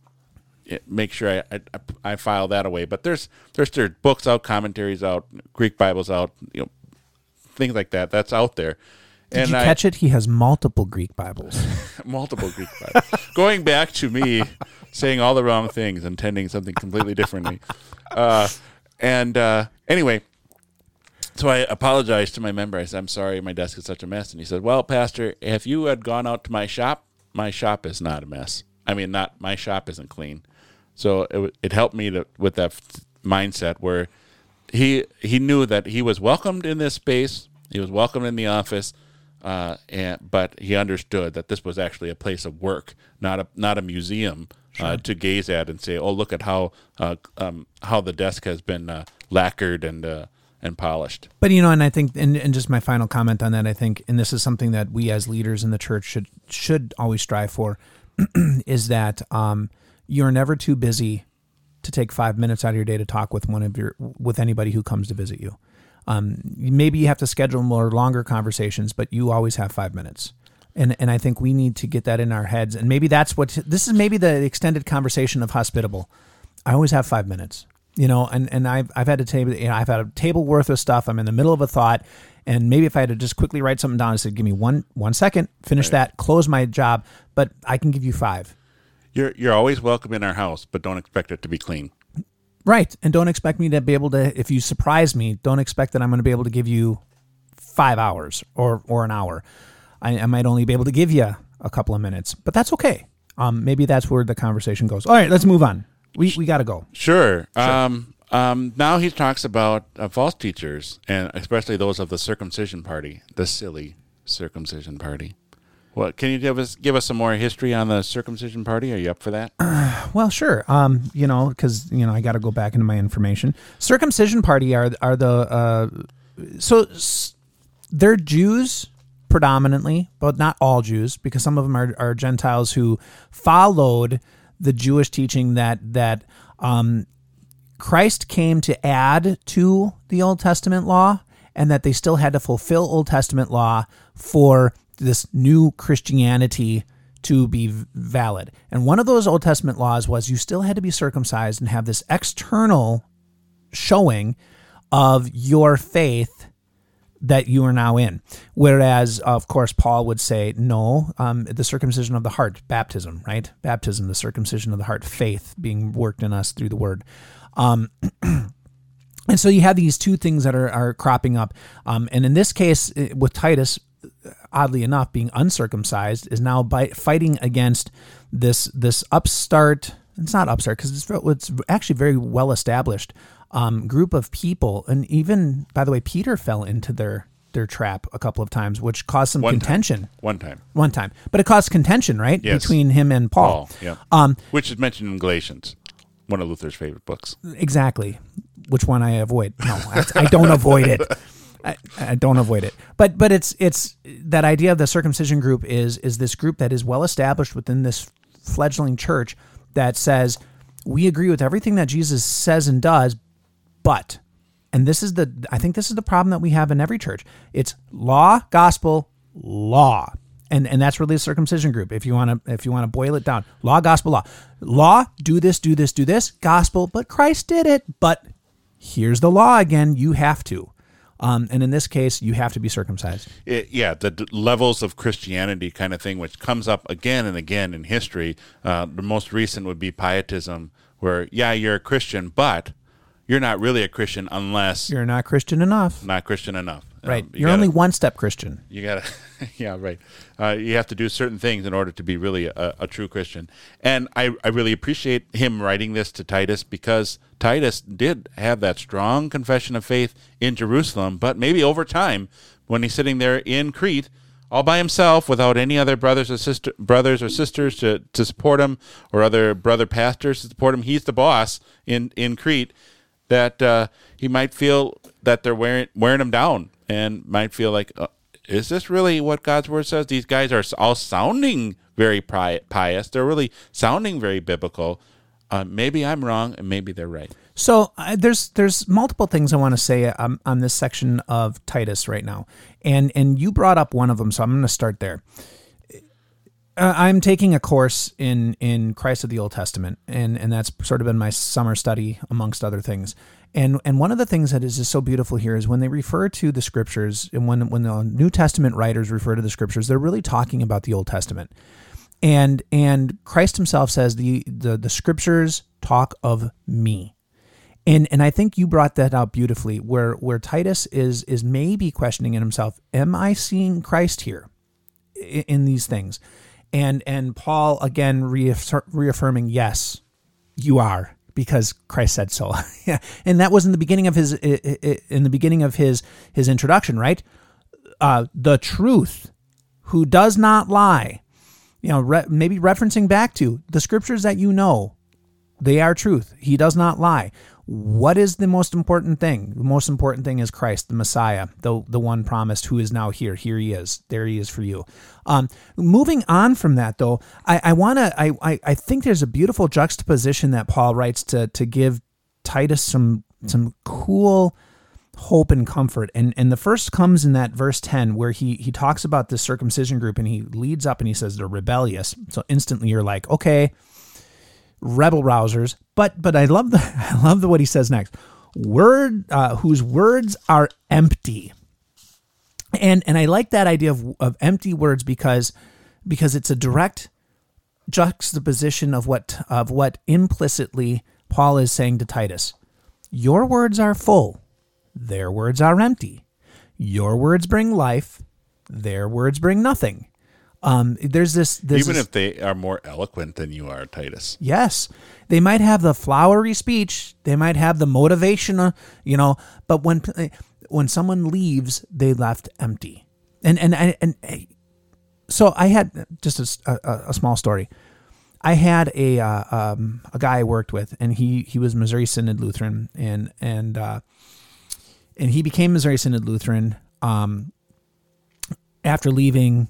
Make sure I, I, I file that away. But there's there's there's books out, commentaries out, Greek Bibles out, you know, things like that. That's out there. Did and you catch it? He has multiple Greek Bibles. (laughs) multiple Greek Bibles. Going back to me saying all the wrong things, intending something completely differently. Uh, and uh, anyway, so I apologized to my member. I said, "I'm sorry, my desk is such a mess." And he said, "Well, Pastor, if you had gone out to my shop, my shop is not a mess. I mean, not my shop isn't clean." So it it helped me to with that mindset where he he knew that he was welcomed in this space. He was welcomed in the office, uh, and but he understood that this was actually a place of work, not a not a museum uh, to gaze at and say, "Oh, look at how uh, um, how the desk has been uh, lacquered and uh, and polished." But you know, and I think, and, and just my final comment on that, I think, and this is something that we as leaders in the church should should always strive for, (clears throat) is that um, you're never too busy to take five minutes out of your day to talk with one of your with anybody who comes to visit you. Um, maybe you have to schedule more longer conversations, but you always have five minutes. And, and I think we need to get that in our heads. And maybe that's what this is maybe the extended conversation of hospitable. I always have five minutes, you know, and, and I've, I've had a table, you know, I've had a table worth of stuff. I'm in the middle of a thought. And maybe if I had to just quickly write something down, I said, give me one, one second, finish that, close my job, but I can give you five. You're you're always welcome in our house, but don't expect it to be clean. Right. And don't expect me to be able to, if you surprise me, don't expect that I'm going to be able to give you five hours or, or an hour. I, I might only be able to give you a couple of minutes, but that's okay. Um, maybe that's where the conversation goes. All right, let's move on. We, we got to go. Sure. Um, um, now he talks about uh, false teachers, and especially those of the circumcision party, the silly circumcision party. What can you give us? Give us some more history on the circumcision party. Are you up for that? (clears throat) Well, sure. Um, you know, because you know, I got to go back into my information. Circumcision party are are the uh, so s- they're Jews predominantly, but not all Jews, because some of them are, are Gentiles who followed the Jewish teaching that that um, Christ came to add to the Old Testament law, and that they still had to fulfill Old Testament law for this new Christianity to be valid. And one of those Old Testament laws was you still had to be circumcised and have this external showing of your faith that you are now in. Whereas, of course, Paul would say, no, um, the circumcision of the heart, baptism, right? Baptism, the circumcision of the heart, faith being worked in us through the word. Um, (clears throat) and so you have these two things that are, are cropping up. Um, and in this case, with Titus, oddly enough, being uncircumcised, is now by, fighting against this this upstart. It's not upstart because it's, it's actually very well established um, group of people, and even by the way, Peter fell into their their trap a couple of times, which caused some One time. contention. One time. One time, but it caused contention, right, Yes. between him and Paul. Paul. Yeah. Um, Which is mentioned in Galatians, one of Luther's favorite books. exactly which one I avoid. No, I, I don't avoid it. I, I don't avoid it. But but it's it's that idea of the circumcision group is is this group that is well established within this fledgling church that says we agree with everything that Jesus says and does, but and this is the I think this is the problem that we have in every church. It's law, gospel, law. And and that's really a circumcision group. If you want to if you want to boil it down. Law, gospel, law. Law, do this, do this, do this. Gospel, but Christ did it. But here's the law again, you have to. Um, and in this case, you have to be circumcised. It, yeah, the d- levels of Christianity kind of thing, which comes up again and again in history. Uh, the most recent would be pietism, where yeah, you're a Christian, but you're not really a Christian unless you're You're not Christian enough. not Christian enough. Right. Um, you You're gotta- only one step Christian. You gotta, (laughs) yeah, right. Uh, you have to do certain things in order to be really a, a true Christian. And I, I really appreciate him writing this to Titus because Titus did have that strong confession of faith in Jerusalem, but maybe over time, when he's sitting there in Crete, all by himself, without any other brothers or sister, brothers or sisters to, to support him, or other brother pastors to support him, he's the boss in in Crete. That uh, he might feel that they're wearing wearing him down, and might feel like, uh, is this really what God's word says? These guys are all sounding very pious. They're really sounding very biblical. Uh, maybe I'm wrong, and maybe they're right. So uh, there's there's multiple things I want to say um, on this section of Titus right now, and and you brought up one of them, so I'm going to start there. Uh, I'm taking a course in in Christ of the Old Testament, and and that's sort of been my summer study amongst other things. And and one of the things that is just so beautiful here is when they refer to the scriptures, and when when the New Testament writers refer to the scriptures, they're really talking about the Old Testament. and and Christ Himself says the the the scriptures talk of me, and and I think you brought that out beautifully, where where Titus is is maybe questioning in himself, am I seeing Christ here in, in these things, and and Paul again reaffir- reaffirming, yes, you are because Christ said so. (laughs) yeah, and that was in the beginning of his in the beginning of his his introduction, right? Uh, the truth, who does not lie you know, re- maybe referencing back to the scriptures that you know, they are truth. He does not lie. What is the most important thing? The most important thing is Christ, the Messiah, the the one promised, who is now here. Here he is. There he is for you. Um, moving on from that, though, I, I want to. I, I I think there's a beautiful juxtaposition that Paul writes to to give Titus some some cool hope and comfort. And and the first comes in that verse 10 where he he talks about the circumcision group and he leads up and he says they're rebellious. So instantly you're like, okay, rebel rousers. But but I love the (laughs) I love the what he says next. Word uh, whose words are empty. And and I like that idea of of empty words because because it's a direct juxtaposition of what of what implicitly Paul is saying to Titus. Your words are full their words are empty. Your words bring life. Their words bring nothing. Um, there's this, this even if they are more eloquent than you are, Titus. Yes, they might have the flowery speech. They might have the motivation, uh, you know. But when when someone leaves, they left empty. And and and, and so I had just a, a, a small story. I had a uh, um, a guy I worked with, and he he was Missouri Synod Lutheran, and and uh, and he became Missouri Synod Lutheran um, after leaving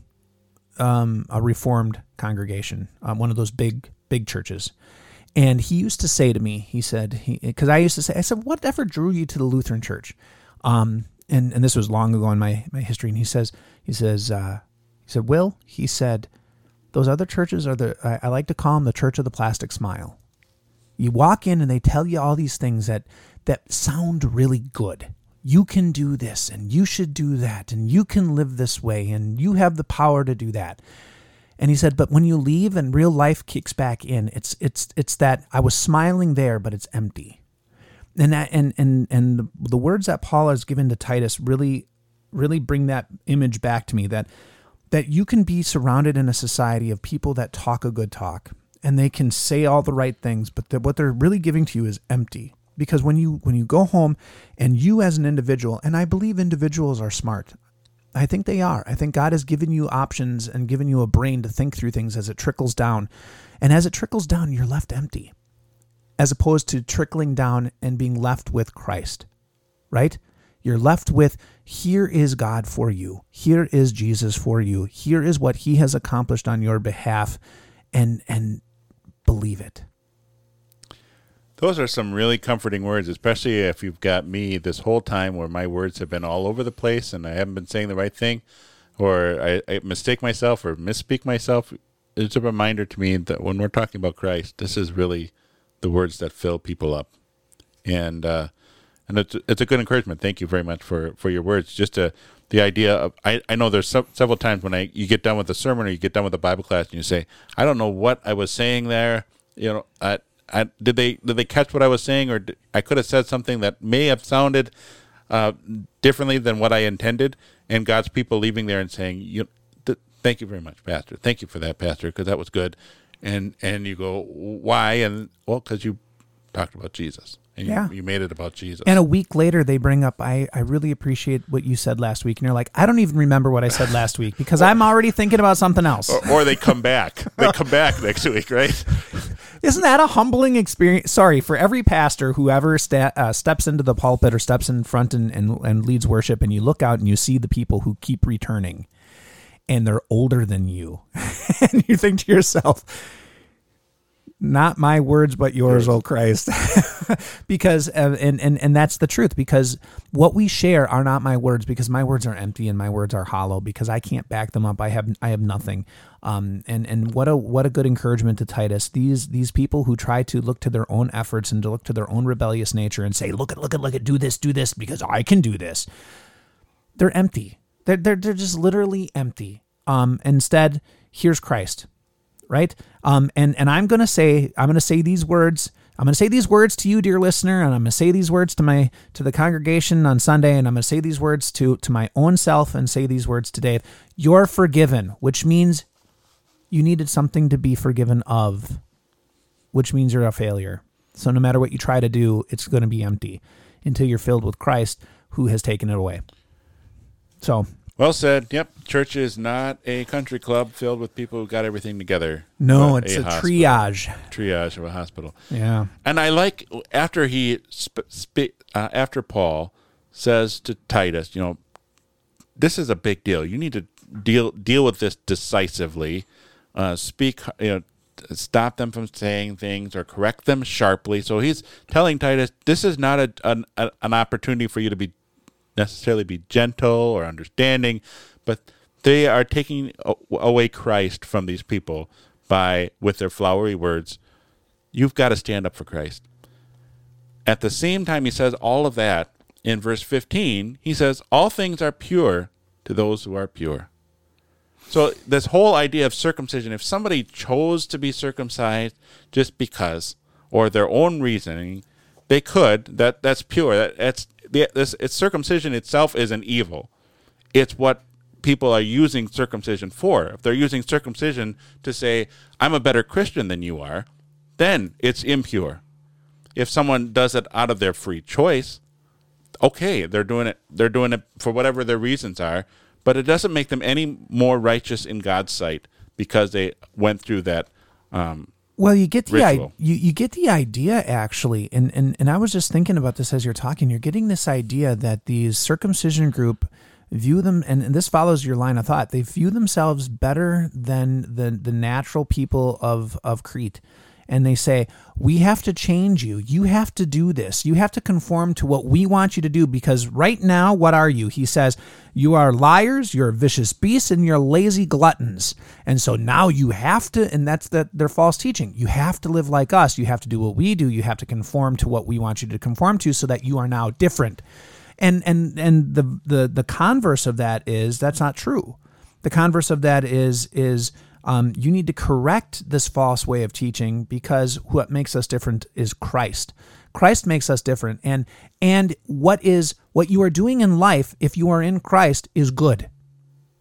um, a Reformed congregation, um, one of those big big churches. And he used to say to me, he said, because I used to say, I said, whatever drew you to the Lutheran Church? Um, and and this was long ago in my my history. And he says, he says, uh, he said, Will, he said, those other churches are the I, I like to call them the Church of the Plastic Smile. You walk in and they tell you all these things that that sound really good you can do this and you should do that and you can live this way and you have the power to do that. And he said, but when you leave and real life kicks back in, it's it's it's that I was smiling there, but it's empty. And that and and and the words that Paul has given to Titus really really bring that image back to me that that you can be surrounded in a society of people that talk a good talk and they can say all the right things, but that what they're really giving to you is empty because when you when you go home and you as an individual and i believe individuals are smart. I think they are. I think god has given you options and given you a brain to think through things as it trickles down. And as it trickles down you're left empty as opposed to trickling down and being left with christ right? You're left with here is god for you. Here is jesus for you. Here is what he has accomplished on your behalf and and believe it those are some really comforting words, especially if you've got me this whole time where my words have been all over the place and I haven't been saying the right thing, or I, I mistake myself or misspeak myself. It's a reminder to me that when we're talking about Christ, this is really the words that fill people up, and uh, and it's it's a good encouragement. Thank you very much for for your words. Just to the idea of I, I know there's several times when I you get done with a sermon or you get done with a Bible class and you say I don't know what I was saying there. You know, I, I, did they did they catch what I was saying, or did, I could have said something that may have sounded uh, differently than what I intended, and God's people leaving there and saying, "You, th- thank you very much, Pastor. Thank you for that, Pastor, because that was good." And and you go, "Why?" And well, because you talked about Jesus. And yeah. you, you, made it about Jesus. And a week later, they bring up, I, I really appreciate what you said last week. And you're like, I don't even remember what I said last week because (laughs) I'm already thinking about something else. Or, or they come back. (laughs) they come back next week, right? Isn't that a humbling experience? Sorry, for every pastor who ever sta- uh, steps into the pulpit or steps in front and, and, and leads worship, and you look out and you see the people who keep returning and they're older than you. (laughs) and you think to yourself, not my words but yours oh christ. (laughs) Because uh, and, and and that's the truth because what we share are not my words because my words are empty and my words are hollow because i can't back them up. I have i have nothing. Um and and what a what a good encouragement to titus. These these people who try to look to their own efforts and to look to their own rebellious nature and say look at look at look at do this do this because i can do this. They're empty. They're they're, they're just literally empty. Um instead here's christ right? Um, and and I'm gonna say I'm gonna say these words. I'm gonna say these words to you, dear listener, and I'm gonna say these words to my to the congregation on Sunday, and I'm gonna say these words to to my own self, and say these words to Dave. You're forgiven, which means you needed something to be forgiven of, which means you're a failure. So no matter what you try to do, it's going to be empty until you're filled with Christ, who has taken it away. So Well said. Yep. Church is not a country club filled with people who got everything together. no, it's a, hospital. triage. triage of a hospital. Yeah. And I like after he sp- sp- uh, after Paul says to Titus, you know, this is a big deal. You need to deal deal with this decisively. Uh, speak, you know, stop them from saying things or correct them sharply. So he's telling Titus, this is not a, an, a, an opportunity for you to be necessarily be gentle or understanding, but they are taking away Christ from these people by with their flowery words. You've got to stand up for Christ. At the same time, he says all of that in verse 15. He says, All things are pure to those who are pure. So, this whole idea of circumcision, if somebody chose to be circumcised just because, or their own reasoning, they could. That that's pure. That, that's the, this. It's circumcision itself is an evil. It's what people are using circumcision for. If they're using circumcision to say, "I'm a better Christian than you are," then it's impure. If someone does it out of their free choice, okay, they're doing it. They're doing it for whatever their reasons are, but it doesn't make them any more righteous in God's sight because they went through that. Um, Well, you get the I, you you get the idea actually, and, and and I was just thinking about this as you're talking. You're getting this idea that these circumcision group view them, and, and this follows your line of thought. They view themselves better than the the natural people of of Crete, and they say we have to change you. You have to do this. You have to conform to what we want you to do because right now, what are you? He says you are liars, you're vicious beasts, and you're lazy gluttons. And so now you have to, and that's that their false teaching. You have to live like us. You have to do what we do. You have to conform to what we want you to conform to, so that you are now different. And and and the the the converse of that is that's not true. The converse of that is is um, you need to correct this false way of teaching because what makes us different is Christ. Christ makes us different, and and what is what you are doing in life if you are in Christ is good.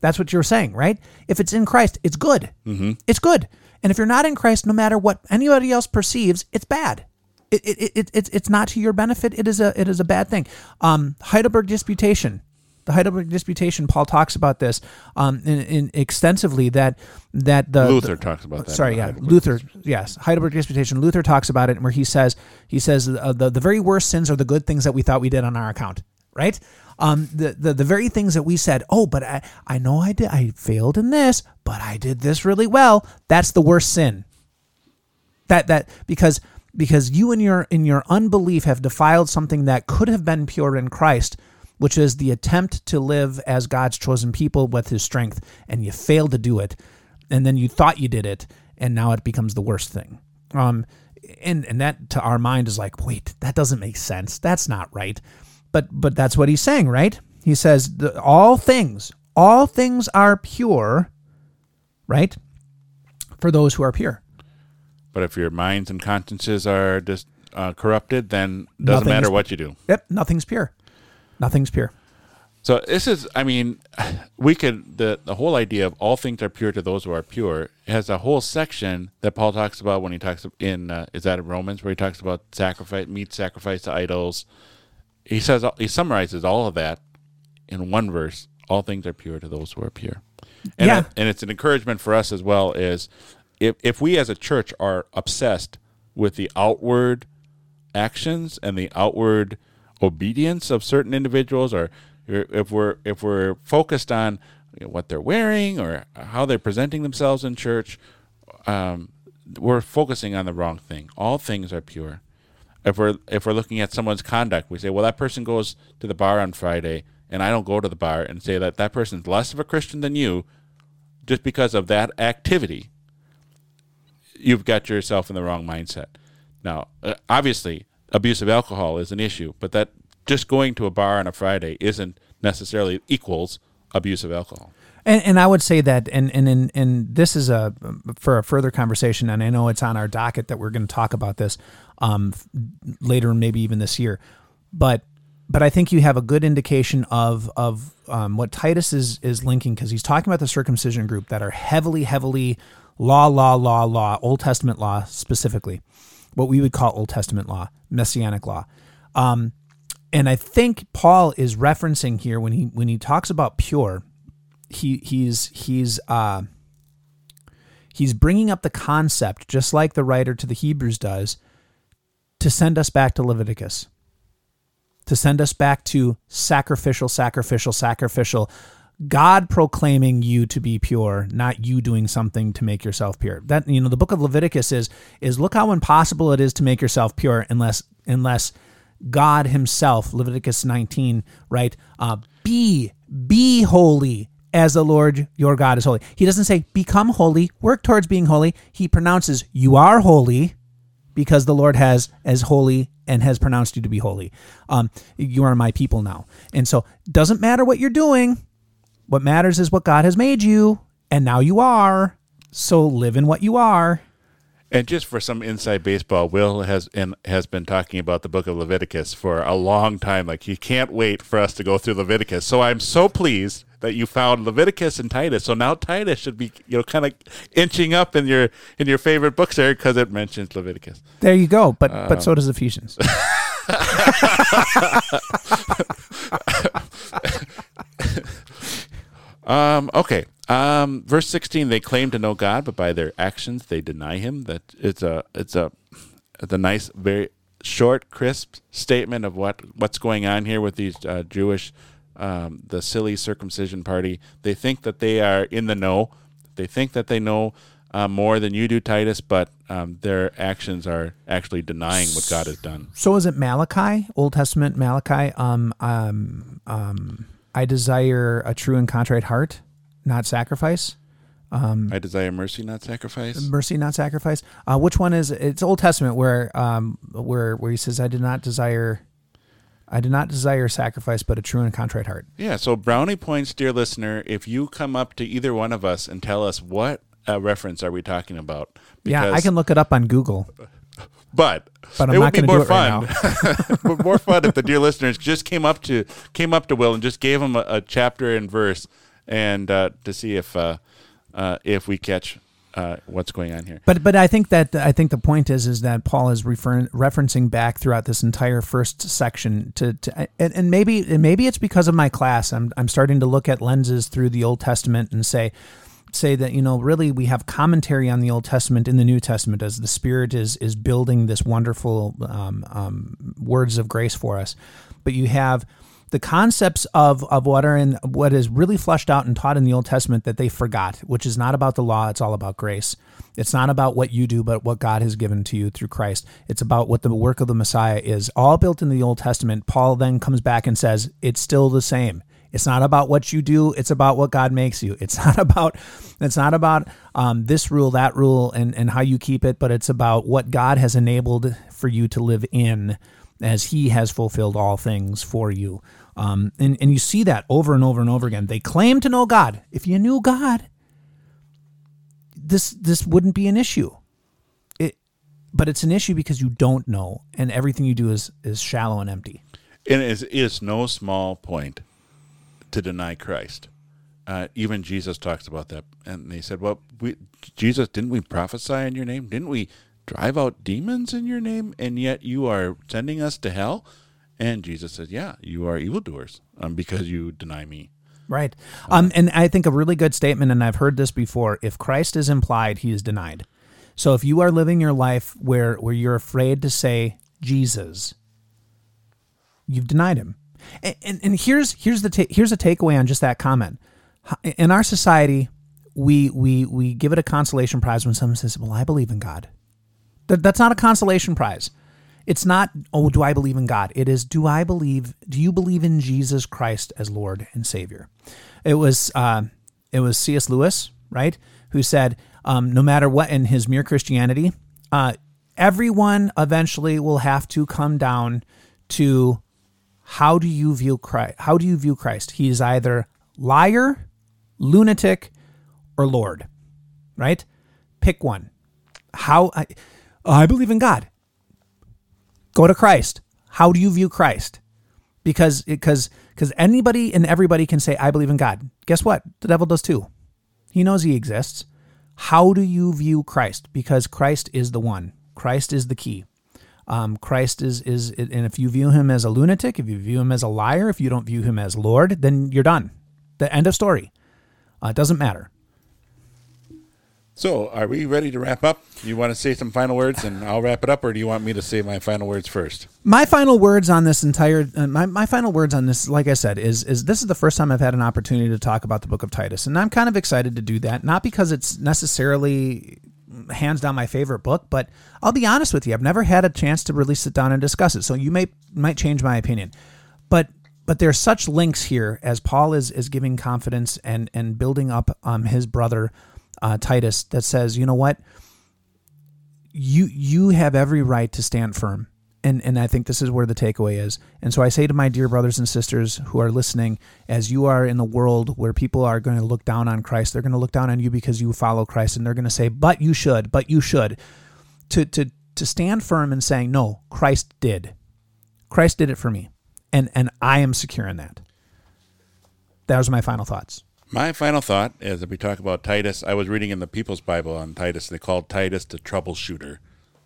That's what you're saying, right? If it's in Christ, it's good. Mm-hmm. It's good. And if you're not in Christ, no matter what anybody else perceives, it's bad. It, it, it, it's it's not to your benefit. It is a it is a bad thing. Um, Heidelberg Disputation, the Heidelberg Disputation. Paul talks about this um, in, in extensively. That that the Luther the- talks about that. Sorry, yeah, Heidelberg. Luther. Yes, Heidelberg Disputation. Luther talks about it, where he says he says uh, the the very worst sins are the good things that we thought we did on our account. Right. Um, the, the the very things that we said, oh, but I I know I did I failed in this, but I did this really well. That's the worst sin. That that because because you in your in your unbelief have defiled something that could have been pure in Christ, which is the attempt to live as God's chosen people with His strength, and you fail to do it, and then you thought you did it, and now it becomes the worst thing. Um, and and that to our mind is like, wait, that doesn't make sense. That's not right. But but that's what he's saying, right? He says all things, all things are pure, right? For those who are pure. But if your minds and consciences are just uh, corrupted, then it doesn't Nothing matter is- what you do. Yep, nothing's pure. Nothing's pure. So this is, I mean, (sighs) we could the the whole idea of all things are pure to those who are pure has a whole section that Paul talks about when he talks in uh, is that in Romans where he talks about sacrifice, meat sacrifice to idols. He says he summarizes all of that in one verse. All things are pure to those who are pure, and Yeah. it- and it's an encouragement for us as well. Is if if we as a church are obsessed with the outward actions and the outward obedience of certain individuals or if we're if we're focused on you know, what they're wearing or how they're presenting themselves in church um, we're focusing on the wrong thing all things are pure if we're if we're looking at someone's conduct we say well that person goes to the bar on friday and i don't go to the bar and say that that person's less of a christian than you just because of that activity you've got yourself in the wrong mindset. Now, uh, obviously, abuse of alcohol is an issue, but that just going to a bar on a Friday isn't necessarily equals abuse of alcohol. And, and I would say that, and and and, and this is a for a further conversation, and I know it's on our docket that we're going to talk about this um, later, maybe even this year. But but I think you have a good indication of of um, what Titus is is linking because he's talking about the circumcision group that are heavily heavily law law law law Old Testament law specifically, what we would call Old Testament law, Messianic law. Um, and I think Paul is referencing here when he when he talks about pure, he he's he's uh, he's bringing up the concept just like the writer to the Hebrews does to send us back to Leviticus, to send us back to sacrificial, sacrificial, sacrificial. God proclaiming you to be pure, not you doing something to make yourself pure. That you know, the book of Leviticus is is look how impossible it is to make yourself pure unless unless God Himself, Leviticus 19, right? Uh, be be holy as the Lord your God is holy. He doesn't say become holy, work towards being holy. He pronounces you are holy because the Lord has as holy and has pronounced you to be holy. Um, you are my people now, and so doesn't matter what you're doing. What matters is what God has made you, and now you are. So live in what you are. And just for some inside baseball, Will has and has been talking about the book of Leviticus for a long time. Like he can't wait for us to go through Leviticus. So I'm so pleased that you found Leviticus and Titus. So now Titus should be you know kind of inching up in your in your favorite books there because it mentions Leviticus. There you go. But um, but so does Ephesians. (laughs) (laughs) um. Okay. Um, verse sixteen: They claim to know God, but by their actions they deny Him. That it's a it's a a nice, very short, crisp statement of what what's going on here with these uh, Jewish, um, the silly circumcision party. They think that they are in the know. They think that they know uh, more than you do, Titus, but um, their actions are actually denying what God has done. So is it Malachi, Old Testament Malachi? Um, um, um, I desire a true and contrite heart not sacrifice. Um, I desire mercy, not sacrifice. Mercy, not sacrifice. Uh, which one is? It's Old Testament where um, where where he says, "I did not desire." I did not desire sacrifice, but a true and contrite heart. Yeah. So brownie points, dear listener. If you come up to either one of us and tell us what uh, reference are we talking about? yeah, I can look it up on Google. But, but it would be more fun. Right (laughs) more fun if the dear listeners just came up to came up to Will and just gave him a, a chapter and verse and uh, to see if uh, uh, if we catch uh, what's going on here. But but I think that I think the point is is that Paul is referring referencing back throughout this entire first section to, to and, and maybe and maybe it's because of my class. I'm I'm starting to look at lenses through the Old Testament and say say that you know really we have commentary on the Old Testament in the New Testament as the Spirit is is building this wonderful um, um, words of grace for us. But you have the concepts of, of what are in what is really fleshed out and taught in the Old Testament that they forgot, which is not about the law, it's all about grace. It's not about what you do, but what God has given to you through Christ. It's about what the work of the Messiah is. All built in the Old Testament. Paul then comes back and says, it's still the same. It's not about what you do. It's about what God makes you. It's (laughs) not about it's not about um, this rule, that rule, and and how you keep it. But it's about what God has enabled for you to live in, as He has fulfilled all things for you. Um, and, and you see that over and over and over again. They claim to know God. If you knew God, this this wouldn't be an issue. It, but it's an issue because you don't know, and everything you do is is shallow and empty. And it is, it is no small point to deny Christ. Uh, even Jesus talks about that, and they said, "Well, we, Jesus, didn't we prophesy in your name? Didn't we drive out demons in your name? And yet you are sending us to hell." And Jesus says, Yeah, you are evildoers um, because you deny me. Right. Um, and I think a really good statement, and I've heard this before if Christ is implied, he is denied. So if you are living your life where, where you're afraid to say Jesus, you've denied him. And, and, and here's, here's, the ta- here's a takeaway on just that comment. In our society, we, we, we give it a consolation prize when someone says, Well, I believe in God. That, that's not a consolation prize. It's not, oh, do I believe in God? It is, do I believe, do you believe in Jesus Christ as Lord and Savior? It was, uh, it was C.S. Lewis, right, who said, um, no matter what in his Mere Christianity, uh, everyone eventually will have to come down to how do you view Christ? How do you view Christ? He is either liar, lunatic or Lord, right? Pick one. How I, I believe in God. Go to Christ. How do you view Christ? Because because because anybody and everybody can say I believe in God. Guess what? The devil does too. He knows he exists. How do you view Christ? Because Christ is the one. Christ is the key. Um, Christ is is and if you view him as a lunatic, if you view him as a liar, if you don't view him as Lord, then you're done. The end of story. Uh, it doesn't matter. So, are we ready to wrap up? You want to say some final words, and I'll wrap it up, or do you want me to say my final words first? My final words on this entire uh, my, my final words on this, like I said, is is this is the first time I've had an opportunity to talk about the book of Titus, and I'm kind of excited to do that. Not because it's necessarily hands down my favorite book, but I'll be honest with you, I've never had a chance to really sit down and discuss it. So you may might change my opinion, but but there's such links here as Paul is is giving confidence and and building up um his brother uh, Titus that says, you know what, you you have every right to stand firm. And, and I think this is where the takeaway is. And so I say to my dear brothers and sisters who are listening, as you are in the world where people are going to look down on Christ, they're going to look down on you because you follow Christ, and they're going to say, "But you should, but you should," to to to stand firm and saying, "No, Christ did. Christ did it for me, and and I am secure in that." That was my final thoughts. My final thought is if we talk about Titus, I was reading in the People's Bible on Titus. They called Titus the troubleshooter,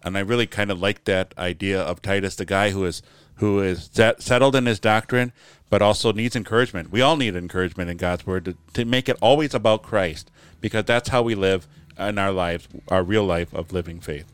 and I really kind of like that idea of Titus, the guy who is who is set, settled in his doctrine, but also needs encouragement. We all need encouragement in God's word to, to make it always about Christ, because that's how we live in our lives, our real life of living faith.